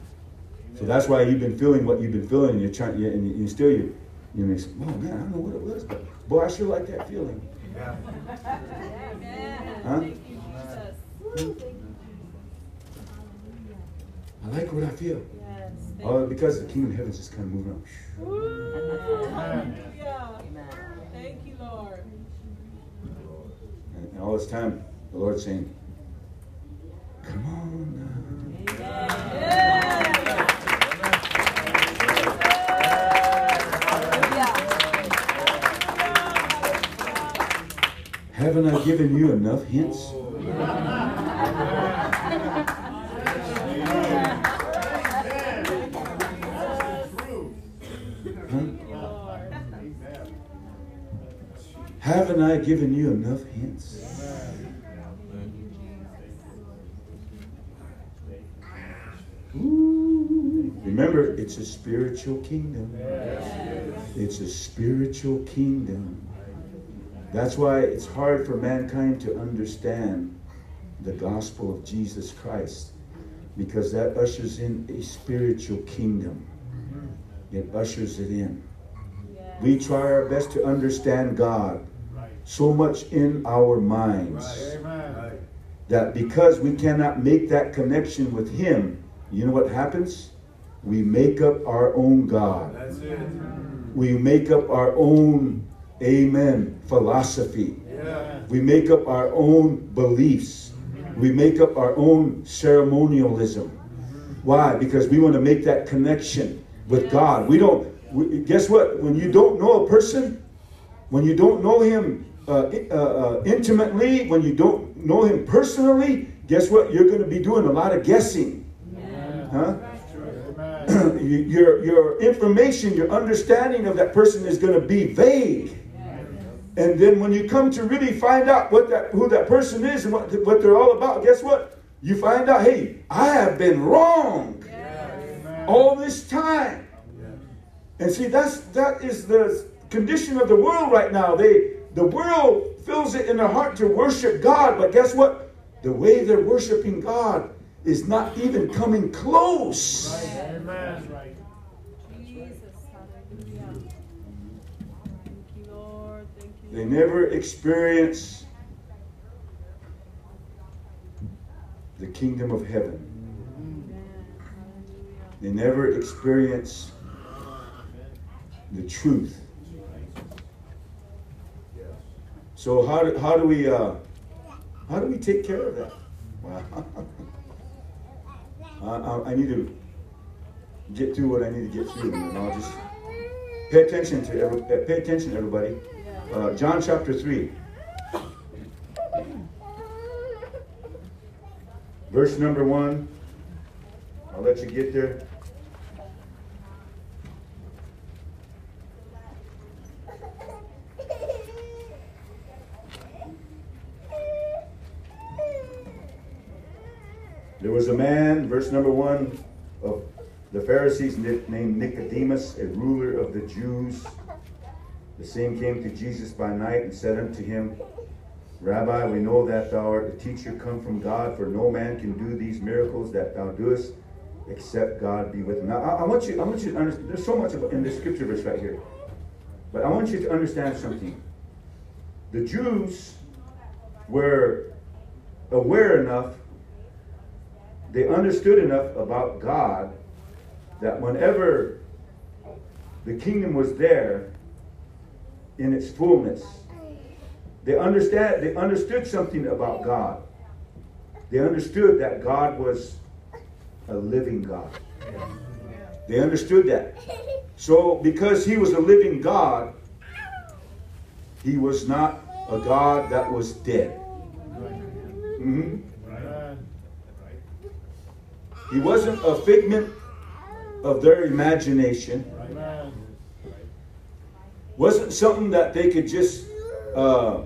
So that's why you've been feeling what you've been feeling, and you're trying, and you, you still you, you know, oh man, I don't know what it was, but boy, I sure like that feeling. Huh? I like what I feel. Yes, oh, because the kingdom of heaven is just kind of moving up. Thank you, Lord. And all this time, the Lord's saying, Come on now. Amen. Haven't I given you enough hints? Haven't I given you enough hints? Ooh. Remember, it's a spiritual kingdom. It's a spiritual kingdom. That's why it's hard for mankind to understand the gospel of Jesus Christ because that ushers in a spiritual kingdom. It ushers it in. We try our best to understand God so much in our minds that because we cannot make that connection with Him, you know what happens? We make up our own God. That's it. We make up our own, amen, philosophy. Yeah. We make up our own beliefs. We make up our own ceremonialism. Why? Because we want to make that connection with God. We don't, we, guess what? When you don't know a person, when you don't know him uh, uh, uh, intimately, when you don't know him personally, guess what? You're going to be doing a lot of guessing. Huh? Your, your information, your understanding of that person is going to be vague. And then when you come to really find out what that who that person is and what, what they're all about, guess what? You find out, hey, I have been wrong all this time. And see, that's that is the condition of the world right now. They the world fills it in their heart to worship God, but guess what? The way they're worshiping God is not even coming close. Amen. Jesus, hallelujah. Thank you, Lord. Thank you. They never experience the kingdom of heaven. They never experience the truth. So how do, how do we uh, how do we take care of that? Wow. I, I, I need to get through what I need to get through, and I'll just pay attention to every, pay attention, everybody. Uh, John chapter three, verse number one. I'll let you get there. There was a man, verse number one, of the Pharisees named Nicodemus, a ruler of the Jews. The same came to Jesus by night and said unto him, Rabbi, we know that thou art a teacher come from God, for no man can do these miracles that thou doest except God be with him. Now, I, I want you, I want you to understand. There's so much in this scripture verse right here, but I want you to understand something. The Jews were aware enough they understood enough about God that whenever the kingdom was there in its fullness, they understand they understood something about God. They understood that God was a living God. They understood that. So because he was a living God, he was not a God that was dead. Mhm. He wasn't a figment of their imagination. Wasn't something that they could just uh,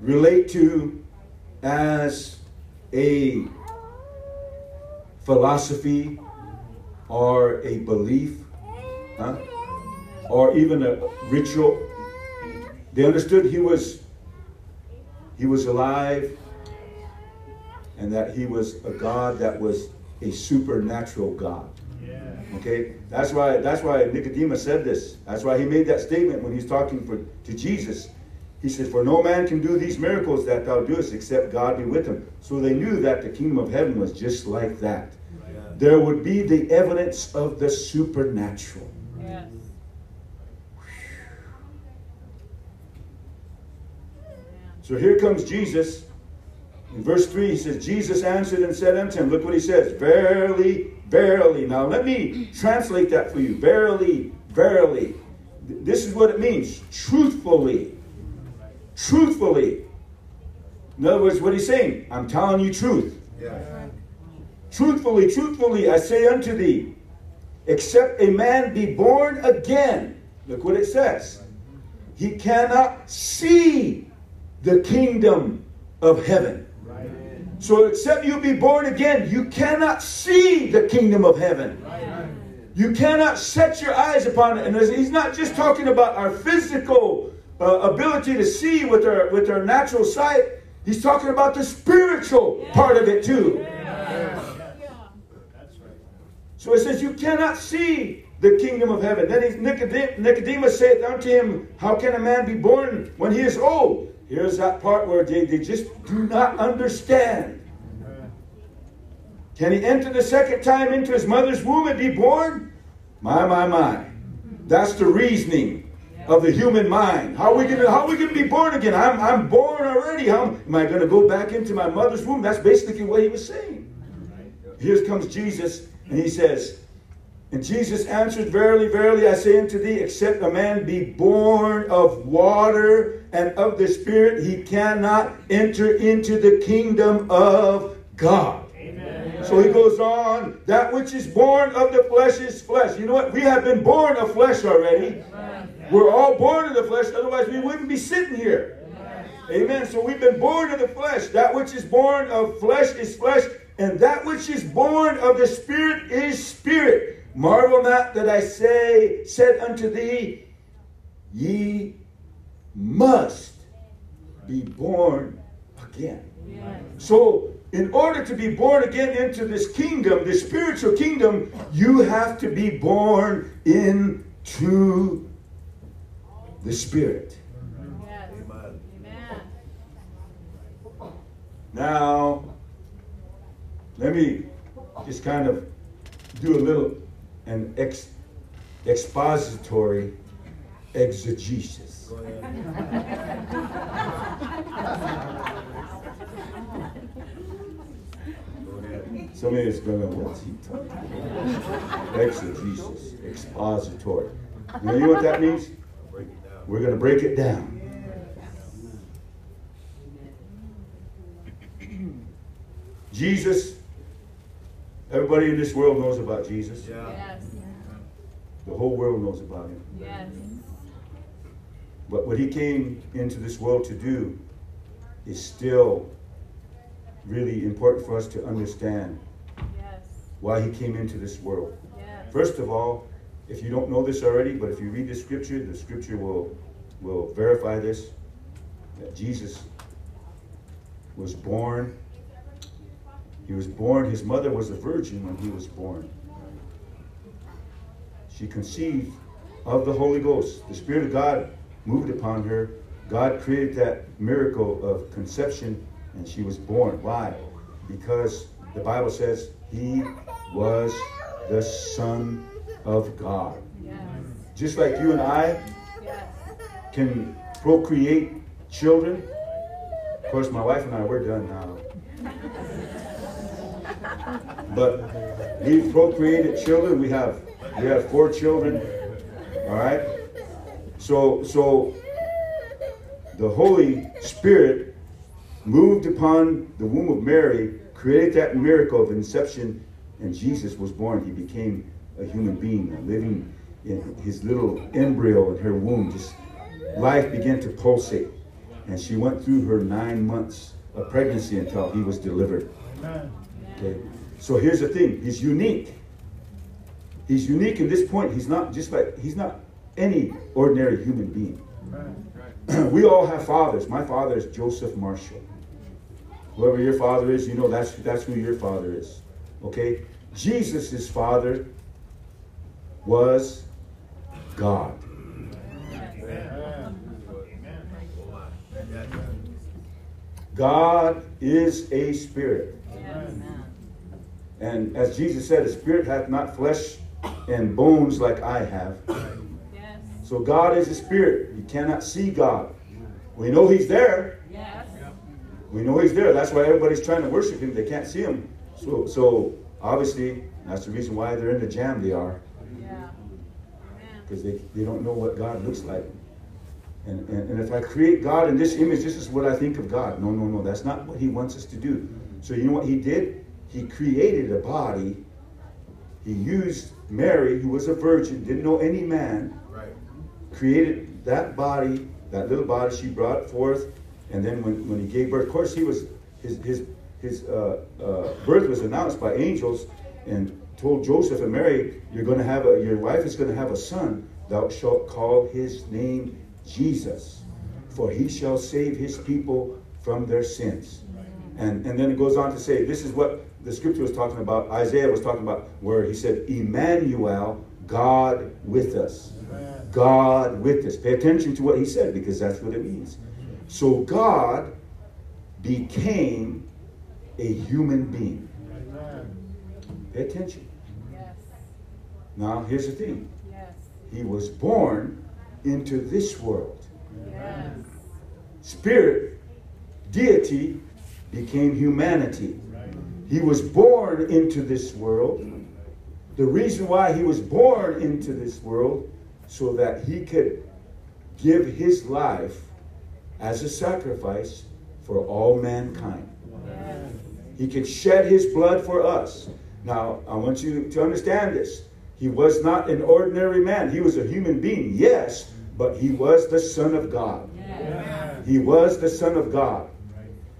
relate to as a philosophy or a belief, huh? or even a ritual. They understood he was he was alive and that he was a God that was a supernatural God. Yeah. Okay, that's why that's why Nicodemus said this. That's why he made that statement when he's talking for, to Jesus. He said, "For no man can do these miracles that thou doest except God be with him." So they knew that the kingdom of heaven was just like that. There would be the evidence of the supernatural. Yes. So here comes Jesus. In verse 3, he says, Jesus answered and said unto him, Look what he says, Verily, verily. Now let me translate that for you. Verily, verily. This is what it means truthfully. Truthfully. In other words, what he's saying, I'm telling you truth. Truthfully, truthfully, I say unto thee, except a man be born again, look what it says, he cannot see the kingdom of heaven. So, except you be born again, you cannot see the kingdom of heaven. You cannot set your eyes upon it. And he's not just talking about our physical uh, ability to see with our with our natural sight. He's talking about the spiritual part of it too. So it says, You cannot see the kingdom of heaven. Then Nicodemus saith unto him, How can a man be born when he is old? Here's that part where they, they just do not understand. Can he enter the second time into his mother's womb and be born? My, my, my. That's the reasoning of the human mind. How are we gonna how we gonna be born again? I'm I'm born already. How am I gonna go back into my mother's womb? That's basically what he was saying. Here comes Jesus, and he says, And Jesus answered, Verily, verily, I say unto thee, except a man be born of water and of the Spirit, he cannot enter into the kingdom of God. So he goes on, that which is born of the flesh is flesh. You know what? We have been born of flesh already. We're all born of the flesh, otherwise we wouldn't be sitting here. Amen. So we've been born of the flesh. That which is born of flesh is flesh, and that which is born of the spirit is spirit. Marvel not that I say, said unto thee, ye must be born again. So, in order to be born again into this kingdom, the spiritual kingdom, you have to be born into the spirit. Yes. Amen. Now, let me just kind of do a little an ex, expository exegesis. Some of is gonna what's he talking about? Exegesis, expository. You know what that means? We're gonna break it down. Jesus, everybody in this world knows about Jesus. Yes. The whole world knows about him. Yes. But what he came into this world to do is still really important for us to understand Yes. why he came into this world. Yes. First of all, if you don't know this already, but if you read the scripture, the scripture will will verify this that Jesus was born. He was born, his mother was a virgin when he was born. She conceived of the Holy Ghost. The Spirit of God moved upon her. God created that miracle of conception and she was born. Why? Because the Bible says he was the Son of God. Yes. Just like you and I can procreate children. Of course, my wife and I, we're done now. But we've procreated children. We have we have four children. All right. So so the Holy Spirit moved upon the womb of Mary, created that miracle of inception, and Jesus was born. He became a human being, living in his little embryo in her womb. Just life began to pulsate, and she went through her nine months of pregnancy until he was delivered. Amen. Okay. So here's the thing. He's unique. He's unique in this point. He's not just like he's not any ordinary human being. Amen. we all have fathers. My father is Joseph Marshall. Whoever your father is, you know that's that's who your father is. Okay? Jesus' father was God. God is a spirit. Yes. And as Jesus said, a spirit hath not flesh and bones like I have. Yes. So God is a spirit. You cannot see God. We know He's there. Yes. We know he's there. That's why everybody's trying to worship him. They can't see him. So, so obviously, that's the reason why they're in the jam they are. Yeah. Because they, they don't know what God looks like. And, and, and if I create God in this image, this is what I think of God. No, no, no. That's not what he wants us to do. So you know what he did? He created a body. He used Mary, who was a virgin, didn't know any man, Right. created that body, that little body she brought forth, and then when, when he gave birth, of course he was his his his uh, uh, birth was announced by angels and told Joseph and Mary, you're going to have a your wife is going to have a son. Thou shalt call his name Jesus, for he shall save his people from their sins. Right. And and then it goes on to say, this is what the scripture was talking about. Isaiah was talking about where he said, Emmanuel, God with us. God with us. Pay attention to what he said because that's what it means. So God became a human being. Pay attention. Yes. Now, here's the thing Yes. He was born into this world. Yes. Spirit, deity, became humanity. He was born into this world. The reason why he was born into this world, so that he could give his life as a sacrifice for all mankind. He could shed his blood for us. Now, I want you to understand this. He was not an ordinary man. He was a human being, yes, but he was the Son of God. Yes. He was the Son of God.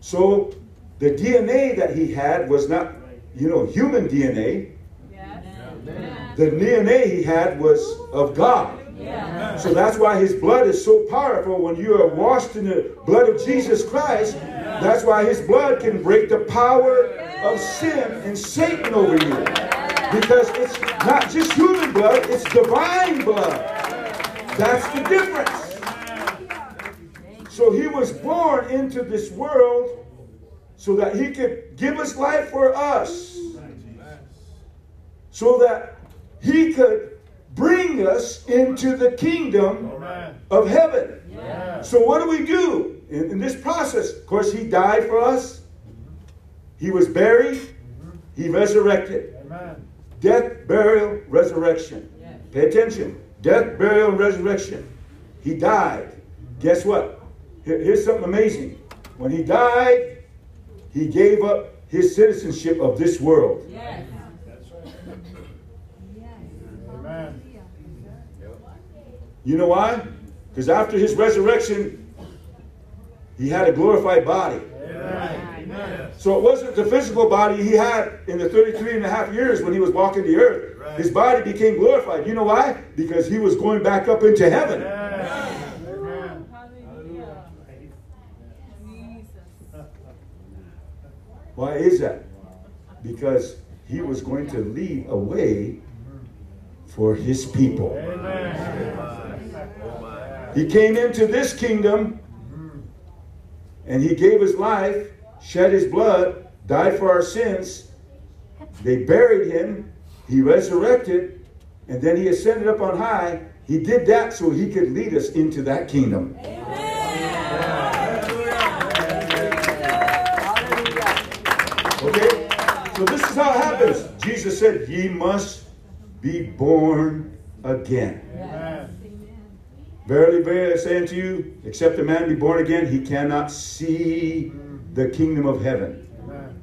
So the DNA that he had was not, you know, human DNA. Yes. The DNA he had was of God. Yes. So that's why his blood is so powerful when you are washed in the blood of Jesus Christ. That's why his blood can break the power of sin and Satan over you. Because it's not just human blood, it's divine blood. That's the difference. So he was born into this world so that he could give his life for us. So that he could bring us into the kingdom of heaven. So what do we do in, in this process? Of course, he died for us. He was buried. Mm-hmm. He resurrected. Death, burial, resurrection. Pay attention. Death, burial, and resurrection. He died. Guess what? Here- here's something amazing. When he died, he gave up his citizenship of this world. Yes. You know why? Because after his resurrection, he had a glorified body. So it wasn't the physical body he had in the 33 and a half years when he was walking the earth. His body became glorified. You know why? Because he was going back up into heaven. Hallelujah. Jesus. Why is that? Because he was going to lead a way for his people. He came into this kingdom and he gave his life, shed his blood, died for our sins. They buried him, he resurrected, and then he ascended up on high. He did that so he could lead us into that kingdom. Okay? This is how it happens. Jesus said, Ye must be born again. Verily, verily, I say unto you, except a man be born again, he cannot see the kingdom of heaven.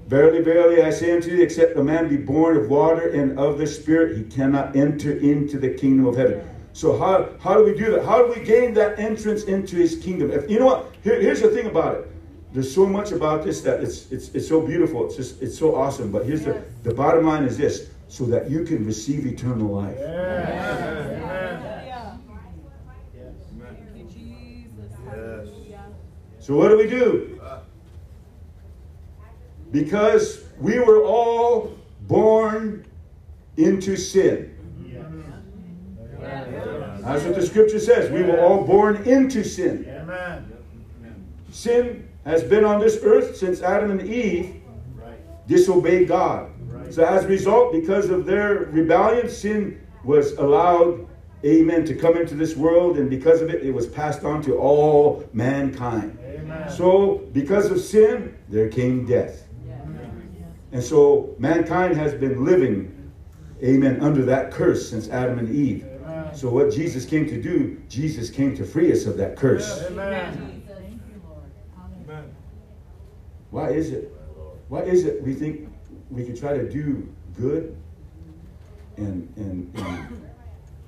Verily, verily, I say unto you, except a man be born of water and of the Spirit, he cannot enter into the kingdom of heaven. So how, how do we do that? How do we gain that entrance into his kingdom? If, you know what? Here, here's the thing about it. There's so much about this that it's, it's, it's so beautiful. It's just it's so awesome. But here's the, the bottom line is this so that you can receive eternal life. Hallelujah. Thank you, So what do we do? Because we were all born into sin. That's what the scripture says. We were all born into sin. Sin has been on this earth since Adam and Eve disobeyed God. So as a result, because of their rebellion, sin was allowed, amen, to come into this world, and because of it, it was passed on to all mankind. So, because of sin, there came death. And so, mankind has been living, amen, under that curse since Adam and Eve. So, what Jesus came to do, Jesus came to free us of that curse. Amen. Why is it? Why is it we think we can try to do good and, and, and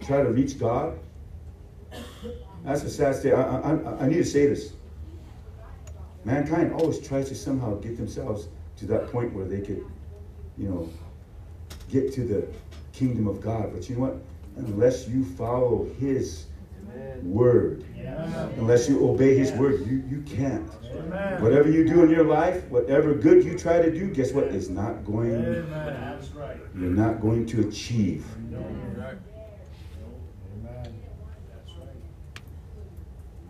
try to reach God? That's a sad state. I, I, I need to say this. Mankind always tries to somehow get themselves to that point where they could, you know, get to the kingdom of God. But you know what? Unless you follow His word, unless you obey His word, you, you can't. Whatever you do in your life, whatever good you try to do, guess what? It's not going. You're not going to achieve.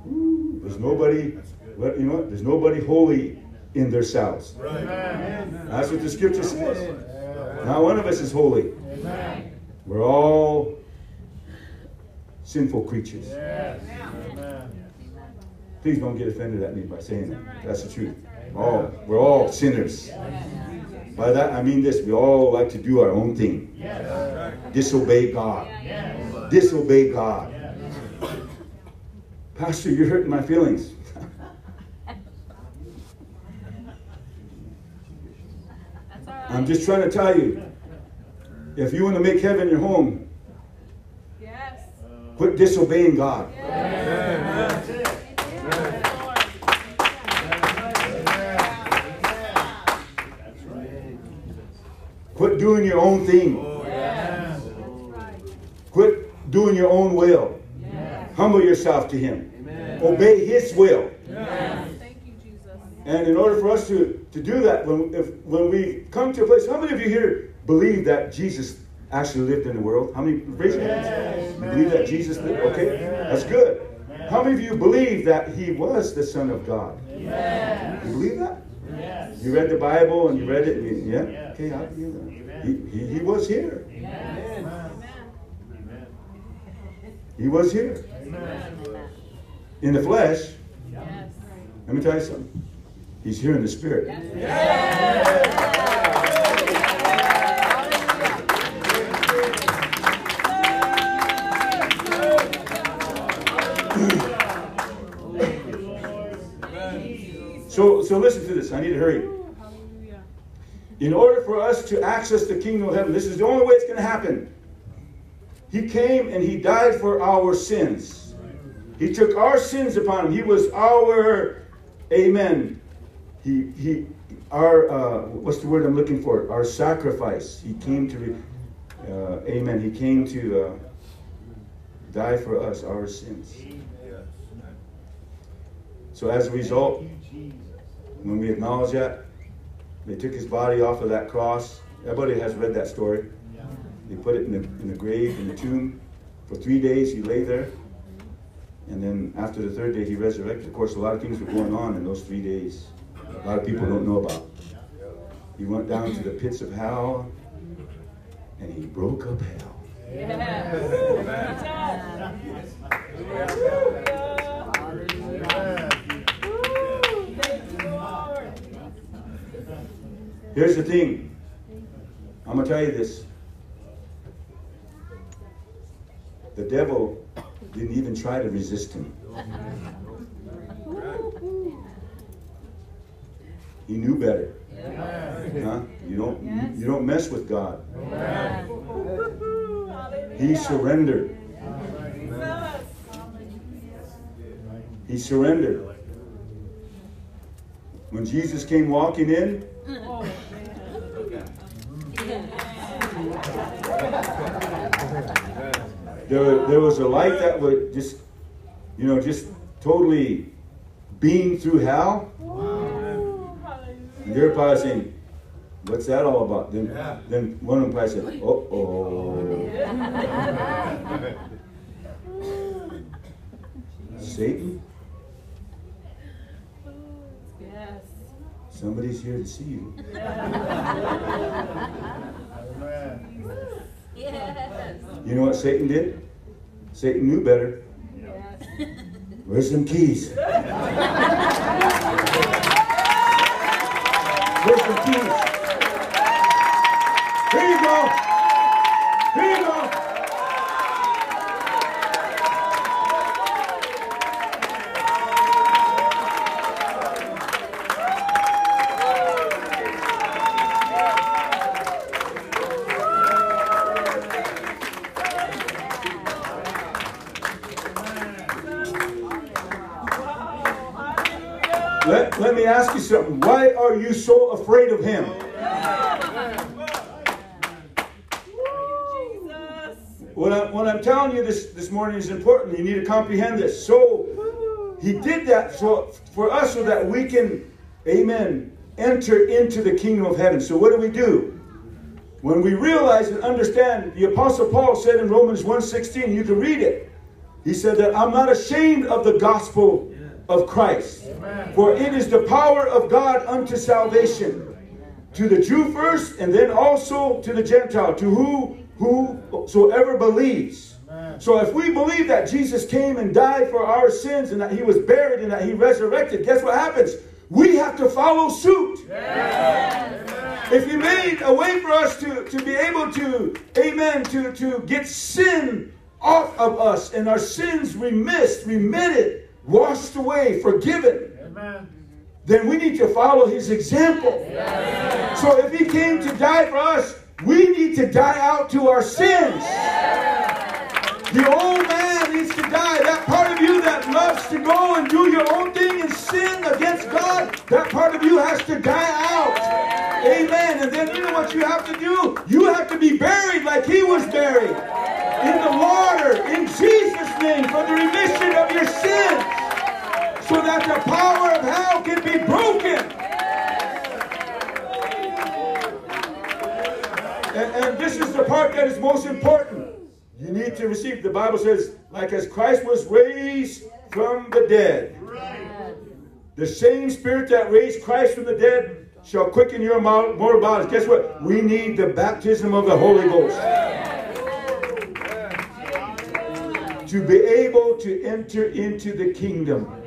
There's nobody. You know what? There's nobody holy in their cells. That's what the scripture says. Not one of us is holy. We're all sinful creatures. Please don't get offended at me by saying that. That's the truth. All we're all sinners. By that I mean this: we all like to do our own thing, disobey God, disobey God. Pastor, you're hurting my feelings. That's all right. I'm just trying to tell you. If you want to make heaven your home, Yes. Quit disobeying God. Quit doing your own thing. Quit doing your own will. Humble yourself to Him. Obey His will. And in order for us to, to do that, when, if, when we come to a place, how many of you here believe that Jesus actually lived in the world? How many? Raise your hands. You believe that Jesus lived? Okay, that's good. How many of you believe that He was the Son of God? You believe that? Yes. You read the Bible and you read it. And you, yeah. Yes. Okay, I believe that. He, he, he was here. Amen. Amen. He was here in the flesh. Yes. Let me tell you something. He's here in the spirit. So, so listen to this. I need to hurry. In order for us to access the kingdom of heaven, this is the only way it's going to happen. He came and he died for our sins. He took our sins upon him. He was our, amen. He, he, our, uh, what's the word I'm looking for? Our sacrifice. He came to, uh, amen. He came to uh, die for us, our sins. So as a result, when we acknowledge that, they took his body off of that cross. Everybody has read that story. They put it in the, in the grave, in the tomb. For three days he lay there. And then after the third day he resurrected. Of course, a lot of things were going on in those three days. A lot of people don't know about. He went down to the pits of hell and he broke up hell. Yes. Woo. Thank you, Lord. Here's the thing. I'm going to tell you this. The devil didn't even try to resist him. He knew better. Huh? You don't you, you don't mess with God. He surrendered. He surrendered. When Jesus came walking in, oh. there, there was a light that would just, you know, just totally beam through hell. And they're probably saying, What's that all about? Then, Yeah. then one of them probably said, Oh, oh. Satan, Yes. somebody's here to see you. Yes. You know what Satan did? Satan knew better. Yes. Where's them keys? Where's some keys. Here you go. Him? What, I, what I'm telling you this, this morning is important. You need to comprehend this. So he did that so for us so that we can, amen, enter into the kingdom of heaven. So what do we do? When we realize and understand, the Apostle Paul said in Romans 1.16, you can read it. He said that I'm not ashamed of the gospel of Christ. For it is the power of God unto salvation. To the Jew first, and then also to the Gentile, to who whosoever believes. So if we believe that Jesus came and died for our sins and that he was buried and that he resurrected, guess what happens? We have to follow suit. If he made a way for us to, to be able to, amen, to, to get sin off of us and our sins remissed, remitted, washed away, forgiven, then we need to follow his example. So if he came to die for us, we need to die out to our sins. The old man needs to die. That part of you that loves to go and do your own thing and sin against God, that part of you has to die out. Amen. And then you know what you have to do? You have to be buried like he was buried. In the water, in Jesus' name, for the remission of your sins. So that the power of hell can be broken. And, and this is the part that is most important. You need to receive. The Bible says, like as Christ was raised from the dead, the same spirit that raised Christ from the dead shall quicken your mo- mortal bodies. Guess what? We need the baptism of the Holy Ghost to be able to enter into the kingdom.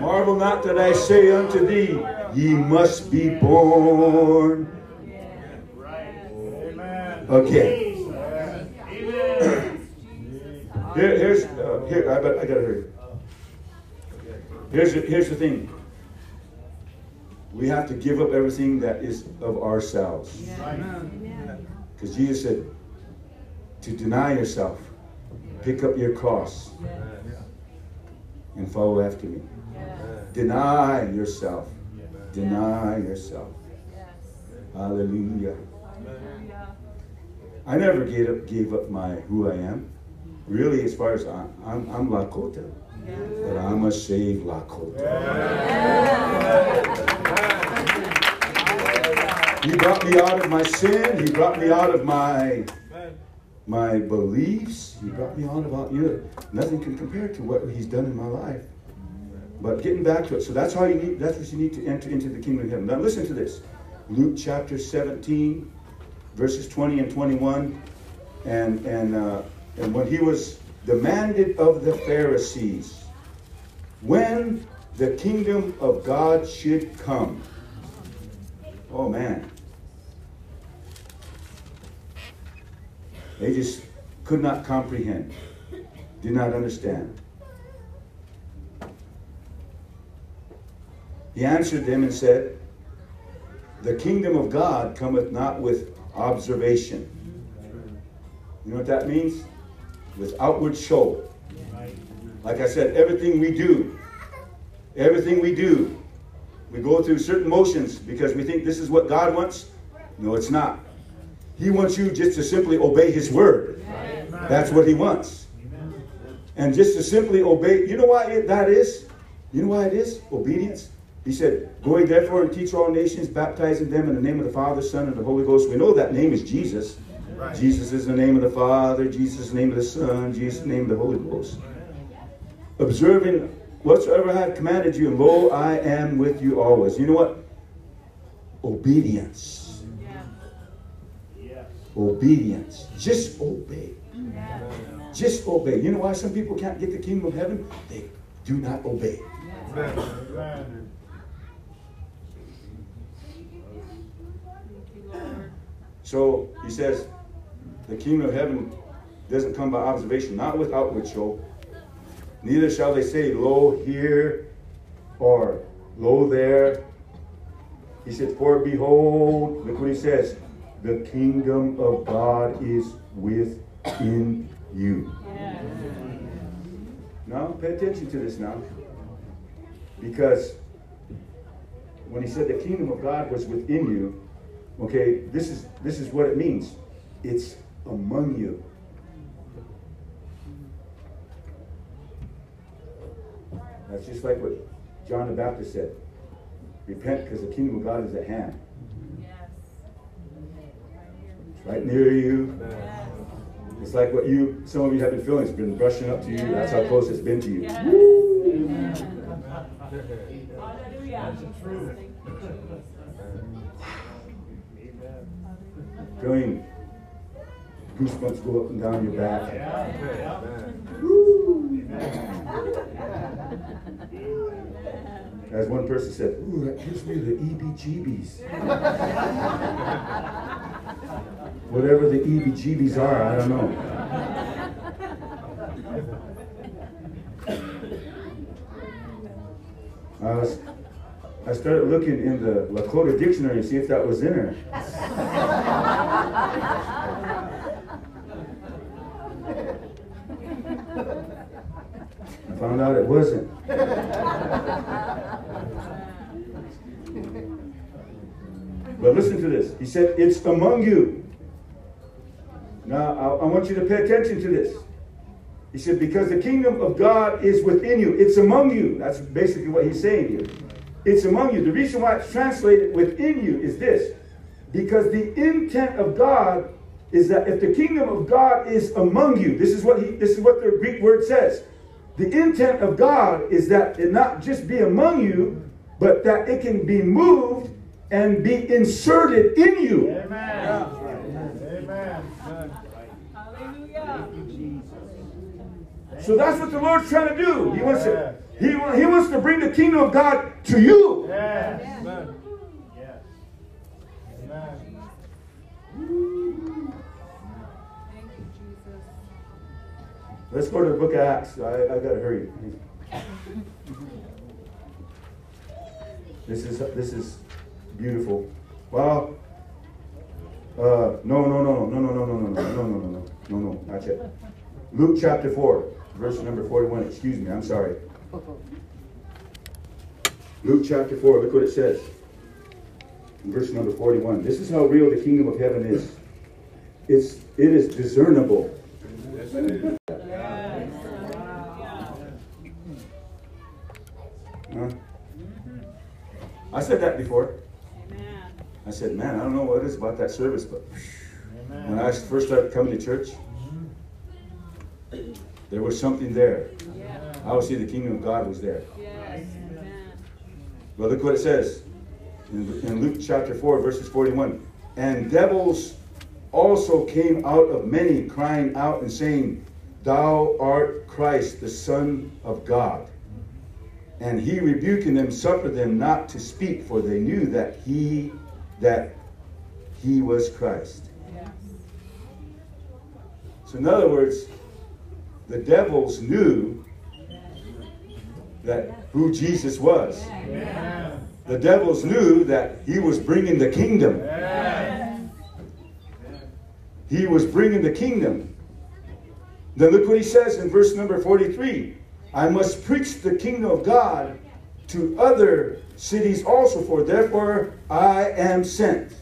Marvel not that I say unto thee, ye must be born. Amen. Okay. Here, here's uh, here. I, I gotta hurry. Here's the, here's the thing. We have to give up everything that is of ourselves. Because Jesus said to deny yourself, pick up your cross, and follow after me. Deny yourself. Deny yourself. Hallelujah. I never gave up, gave up my who I am. Really, as far as I, I'm, I'm Lakota, but I'm a saved Lakota. He brought me out of my sin. He brought me out of my my beliefs. He brought me on about you nothing can compare to what He's done in my life. But getting back to it, so that's how you need. That's what you need to enter into the kingdom of heaven. Now listen to this, Luke chapter 17, verses 20 and 21, and and uh, and when he was demanded of the Pharisees when the kingdom of God should come. Oh man. They just could not comprehend, did not understand. He answered them and said, The kingdom of God cometh not with observation. You know what that means? With outward show. Like I said, everything we do, everything we do, we go through certain motions because we think this is what God wants. No, it's not. He wants you just to simply obey His word. That's what He wants. And just to simply obey. You know why it, that is? You know why it is? Obedience. He said, Go ye therefore and teach all nations, baptizing them in the name of the Father, Son, and the Holy Ghost. We know that name is Jesus. Jesus is the name of the Father, Jesus is the name of the Son, Jesus is the name of the Holy Ghost. Observing whatsoever I have commanded you, and lo, I am with you always. You know what? Obedience. Obedience. Just obey. Just obey. You know why some people can't get the kingdom of heaven? They do not obey. So he says, the kingdom of heaven doesn't come by observation, not with outward show. Neither shall they say, Lo here or Lo there. He said, For behold, look what he says, the kingdom of God is within you. Yes. Now, pay attention to this now. Because when he said the kingdom of God was within you, okay, this is this is what it means. It's among you. That's just like what John the Baptist said. Repent because the kingdom of God is at hand. Yes. It's right near you. It's like what you, some of you have been feeling. It's been brushing up to you. That's how close it's been to you. Yes. Amen. Hallelujah. Thank you, Jesus. Feeling goosebumps go up and down your back. As one person said, ooh, that gives me the EBGBs. Whatever the EBGBs are, I don't know. I was, I started looking in the Lakota dictionary to see if that was in her. I found out it wasn't. But listen to this. He said, It's among you. Now, I, I want you to pay attention to this. He said, Because the kingdom of God is within you, it's among you. That's basically what he's saying here. It's among you. The reason why it's translated within you is this because the intent of God is that if the kingdom of God is among you, this is what he this is what the Greek word says. The intent of God is that it not just be among you, but that it can be moved and be inserted in you. Amen. Amen. Hallelujah. So that's what the Lord's trying to do. He wants to he, he wants to bring the kingdom of God to you. Yes. Let's go to the book of Acts. I, I gotta hurry. This is this is beautiful. Well, uh, no, no, no, no, no, no, no, no, no, no, no, no, no, no, no, not yet. Luke chapter four, verse number forty-one. Excuse me, I'm sorry. Luke chapter four. Look what it says. Verse number forty-one. This is how real the kingdom of heaven is. It's it is discernible. Huh? I said that before. Amen. I said, man, I don't know what it is about that service, but Amen. when I first started coming to church, mm-hmm. there was something there. Yeah. I would see the kingdom of God was there. Yes. Amen. But look what it says in, in Luke chapter 4, verses 41. And devils also came out of many, crying out and saying, Thou art Christ, the Son of God. And he rebuking them suffered them not to speak, for they knew that he that he was Christ. Yes. So in other words, the devils knew that who Jesus was. Amen. The devils knew that he was bringing the kingdom. Amen. He was bringing the kingdom. Then look what he says in verse number 43 I must preach the kingdom of God to other cities also, for therefore I am sent.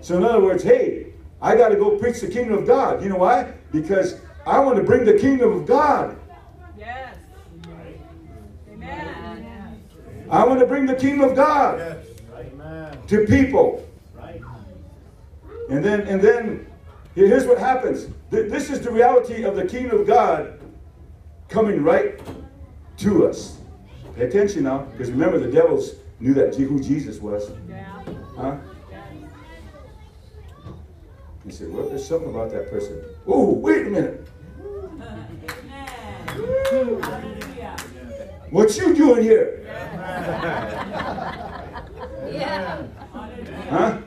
So, in other words, hey, I got to go preach the kingdom of God. You know why? Because I want to bring the kingdom of God. Yes. Amen. I want to bring the kingdom of God Yes. To people. Right. And then, and then, here's what happens. This is the reality of the kingdom of God coming right to us. Pay attention now, because remember the devils knew that who Jesus was. Huh? He said, well, there's something about that person. Oh, wait a minute. What you doing here? Yeah. Huh?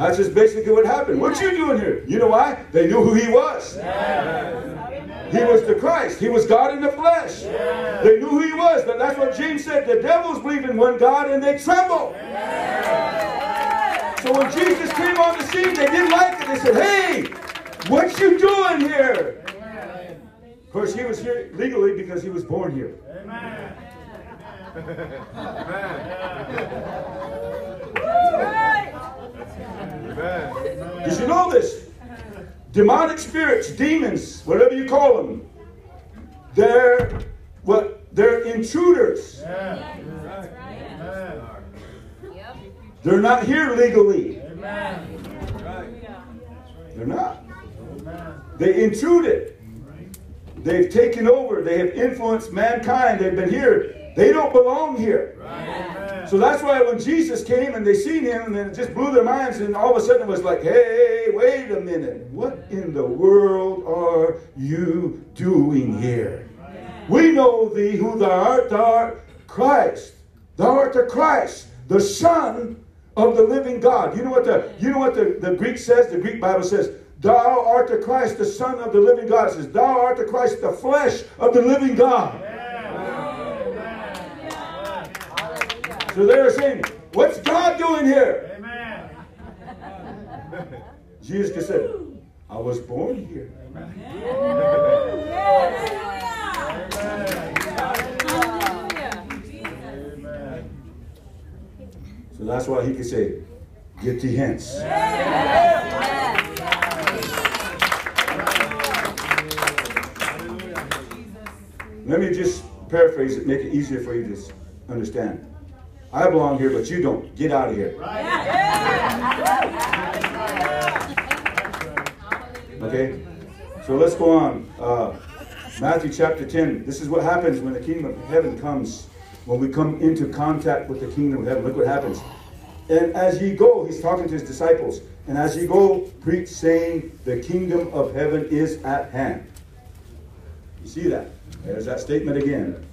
That's just basically what happened. What you doing here? You know why? They knew who he was. He was the Christ. He was God in the flesh. They knew who he was. But that's what James said. The devils believe in one God and they tremble. So when Jesus came on the scene, they didn't like it. They said, hey, what you doing here? Of course, he was here legally because he was born here. Amen. Did you know this? Demonic spirits, demons, whatever you call them, they're what they're intruders. They're not here legally. Amen. They're not. They intruded. They've taken over. They have influenced mankind. They've been here. They don't belong here. Amen. So that's why when Jesus came and they seen him, and then it just blew their minds, and all of a sudden it was like, hey, wait a minute. What in the world are you doing here? We know thee who thou art, thou art Christ. Thou art the Christ, the Son of the living God. You know what the you know what the, the Greek says? The Greek Bible says, Thou art the Christ, the Son of the living God. It says, Thou art the Christ, the flesh of the living God. So they're saying, What's God doing here? Amen. Jesus just said, I was born here. Amen. So that's why he could say, Get thee hence. Let me just paraphrase it, make it easier for you to understand. I belong here, but you don't. Get out of here. Okay? So let's go on. Uh, Matthew chapter 10. This is what happens when the kingdom of heaven comes, when we come into contact with the kingdom of heaven. Look what happens. And as ye go, he's talking to his disciples, and as ye go, preach, saying, The kingdom of heaven is at hand. You see that? There's that statement again.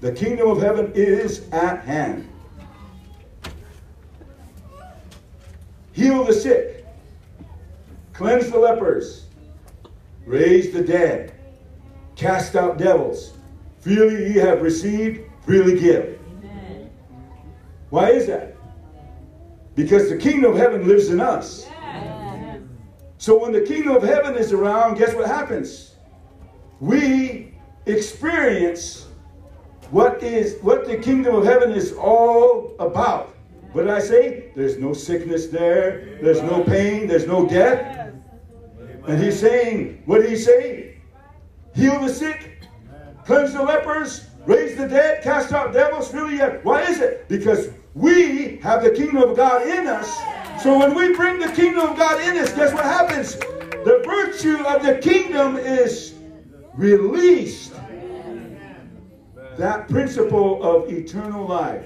The kingdom of heaven is at hand. Heal the sick, cleanse the lepers, raise the dead, cast out devils. Freely ye have received, freely give. Why is that? Because the kingdom of heaven lives in us. So when the kingdom of heaven is around, guess what happens? We experience what is what the kingdom of heaven is all about. What did I say? There's no sickness there, there's no pain, there's no death. And he's saying, what did he say? Heal the sick, cleanse the lepers, raise the dead, cast out devils. Really, yeah. why is it? Because we have the kingdom of God in us. So when we bring the kingdom of God in us, guess what happens? The virtue of the kingdom is released. That principle of eternal life.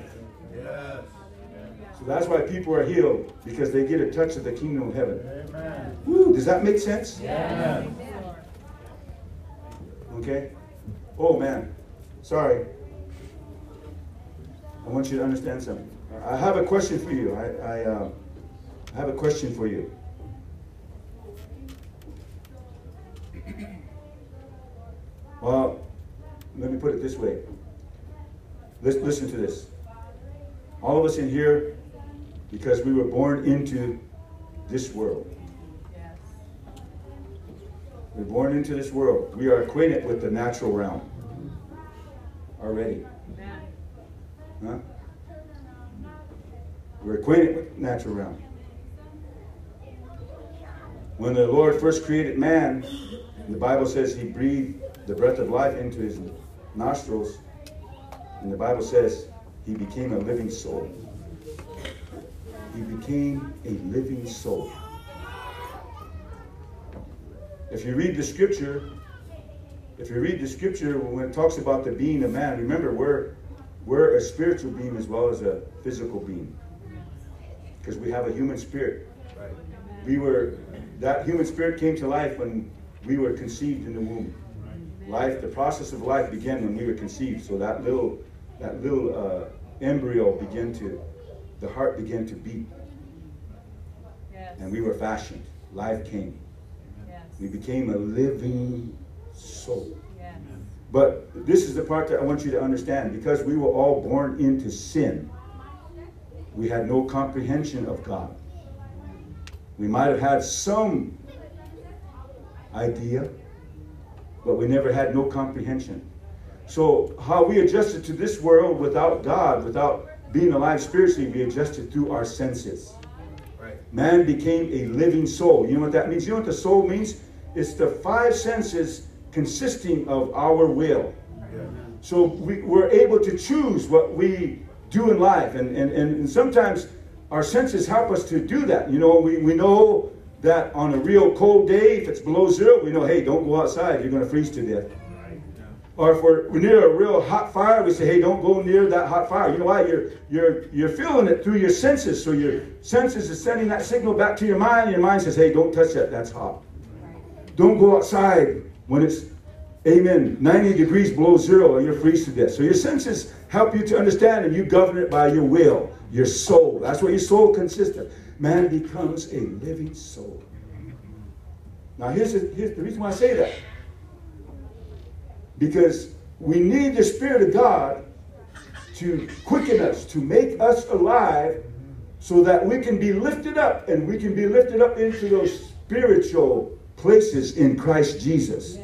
So that's why people are healed because they get a touch of the kingdom of heaven. Amen. Woo, does that make sense? Amen. Okay? Oh man, sorry. I want you to understand something. I have a question for you. I, I, uh, I have a question for you. Well, let me put it this way. Let's listen to this. All of us in here, because we were born into this world. We're born into this world. We are acquainted with the natural realm already. Huh? We're acquainted with the natural realm. When the Lord first created man, the Bible says he breathed the breath of life into his nostrils. And the Bible says he became a living soul. He became a living soul. If you read the scripture, if you read the scripture when it talks about the being of man, remember we're we're a spiritual being as well as a physical being. Because we have a human spirit. We were that human spirit came to life when we were conceived in the womb. Life, the process of life began when we were conceived. So that little, that little uh, embryo began to, the heart began to beat, Yes. and we were fashioned. Life came. Yes. We became a living soul. Yes. But this is the part that I want you to understand. Because we were all born into sin, we had no comprehension of God. We might have had some idea, but we never had no comprehension. So, how we adjusted to this world without God, without being alive spiritually, we adjusted through our senses. Man became a living soul. You know what that means? You know what the soul means? It's the five senses consisting of our will. So we, we're able to choose what we do in life. And, and, and sometimes our senses help us to do that. You know, we, we know that on a real cold day, if it's below zero, we know, hey, don't go outside, you're going to freeze to death. Or if we're near a real hot fire, we say, hey, don't go near that hot fire. You know why? You're, you're, you're feeling it through your senses. So your senses is sending that signal back to your mind. And your mind says, hey, don't touch that. That's hot. Don't go outside when it's, amen, 90 degrees below zero or you're freeze to death. So your senses help you to understand and you govern it by your will, your soul. That's what your soul consists of. Man becomes a living soul. Now, here's the, here's the reason why I say that. Because we need the Spirit of God to quicken us, to make us alive, so that we can be lifted up and we can be lifted up into those spiritual places in Christ Jesus.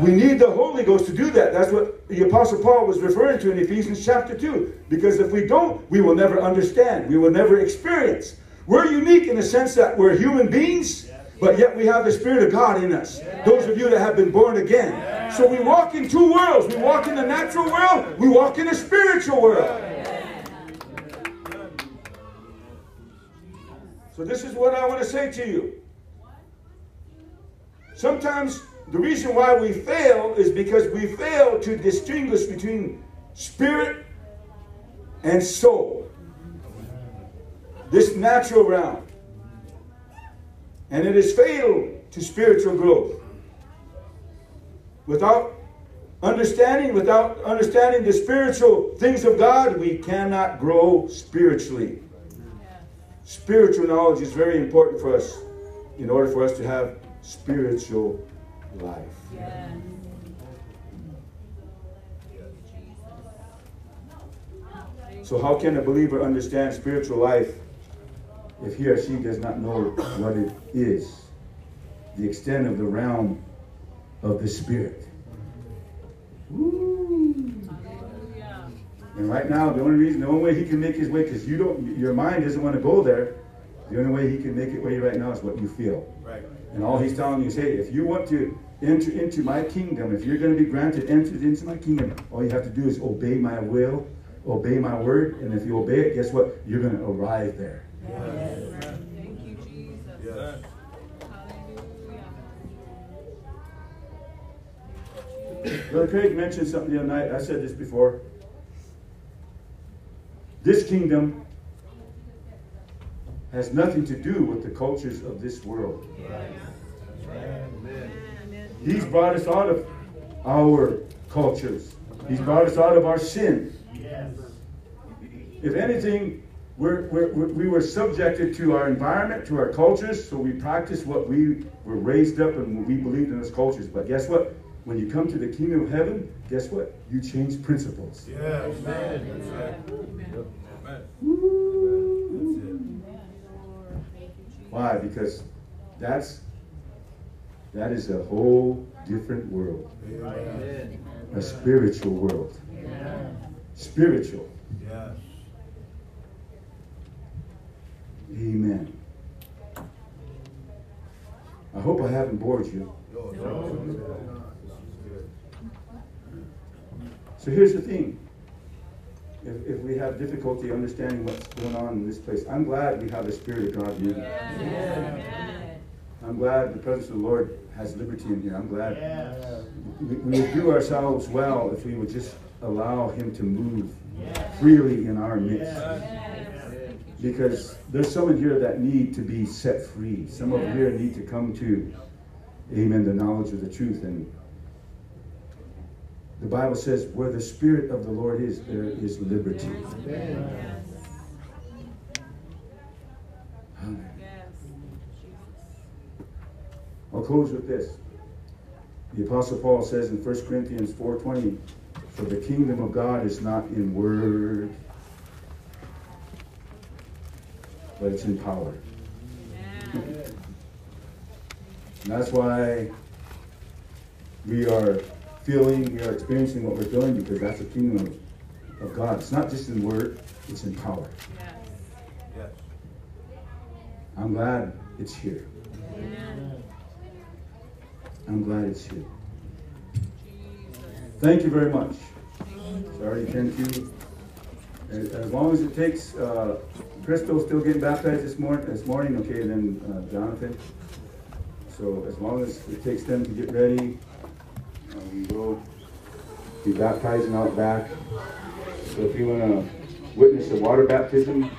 We need the Holy Ghost to do that. That's what the Apostle Paul was referring to in Ephesians chapter 2. Because if we don't, we will never understand, we will never experience. We're unique in the sense that we're human beings, but yet we have the Spirit of God in us. Those of you that have been born again. So we walk in two worlds. We walk in the natural world, we walk in the spiritual world. So this is what I want to say to you. Sometimes the reason why we fail is because we fail to distinguish between spirit and soul. This natural realm. And it is fatal to spiritual growth. Without understanding, without understanding the spiritual things of God, we cannot grow spiritually. Spiritual knowledge is very important for us in order for us to have spiritual life. So, how can a believer understand spiritual life if he or she does not know what it is? The extent of the realm of the spirit. Woo. And right now, the only reason, the only way he can make his way, because you don't, your mind doesn't want to go there. The only way he can make it way right now is what you feel. Right. And all he's telling you is, hey, if you want to enter into my kingdom, if you're going to be granted entrance into my kingdom, all you have to do is obey my will, obey my word, and if you obey it, guess what? You're going to arrive there. Thank you, Jesus. Hallelujah. Brother Craig mentioned something the other night. I said this before. This kingdom has nothing to do with the cultures of this world. He's brought us out of our cultures. He's brought us out of our sin. If anything, we're, we're, we're- were subjected to our environment, to our cultures, so we practiced what we were raised up and we believed in those cultures. But guess what? When you come to the kingdom of heaven, guess what? You change principles. Yes. That's right. Why? Because that's that is a whole different world, Amen. a spiritual world. Spiritual. Yes. Amen. I hope I haven't bored you. So here's the thing. If, if we have difficulty understanding what's going on in this place, I'm glad we have the Spirit of God. Amen. I'm glad the presence of the Lord has liberty in here. I'm glad we, we would do ourselves well if we would just allow Him to move freely in our midst. Because there's some in here that need to be set free. Some of them here need to come to, amen, the knowledge of the truth. And The Bible says, where the Spirit of the Lord is, there is liberty. Amen. Amen. Yes. I'll close with this. The Apostle Paul says in 1 Corinthians 4.20, For the kingdom of God is not in word, but it's in power. And that's why we are feeling, we are experiencing what we're doing, because that's the kingdom of, of God. It's not just in word, it's in power. Yes. Yes. I'm glad it's here. Amen. I'm glad it's here. Thank you very much. Sorry, thank you. As long as it takes, uh, Crystal's still getting baptized this morning, this morning, okay, then uh, Jonathan. So as long as it takes them to get ready, uh, we will be baptizing out back. So if you wanna witness the water baptism,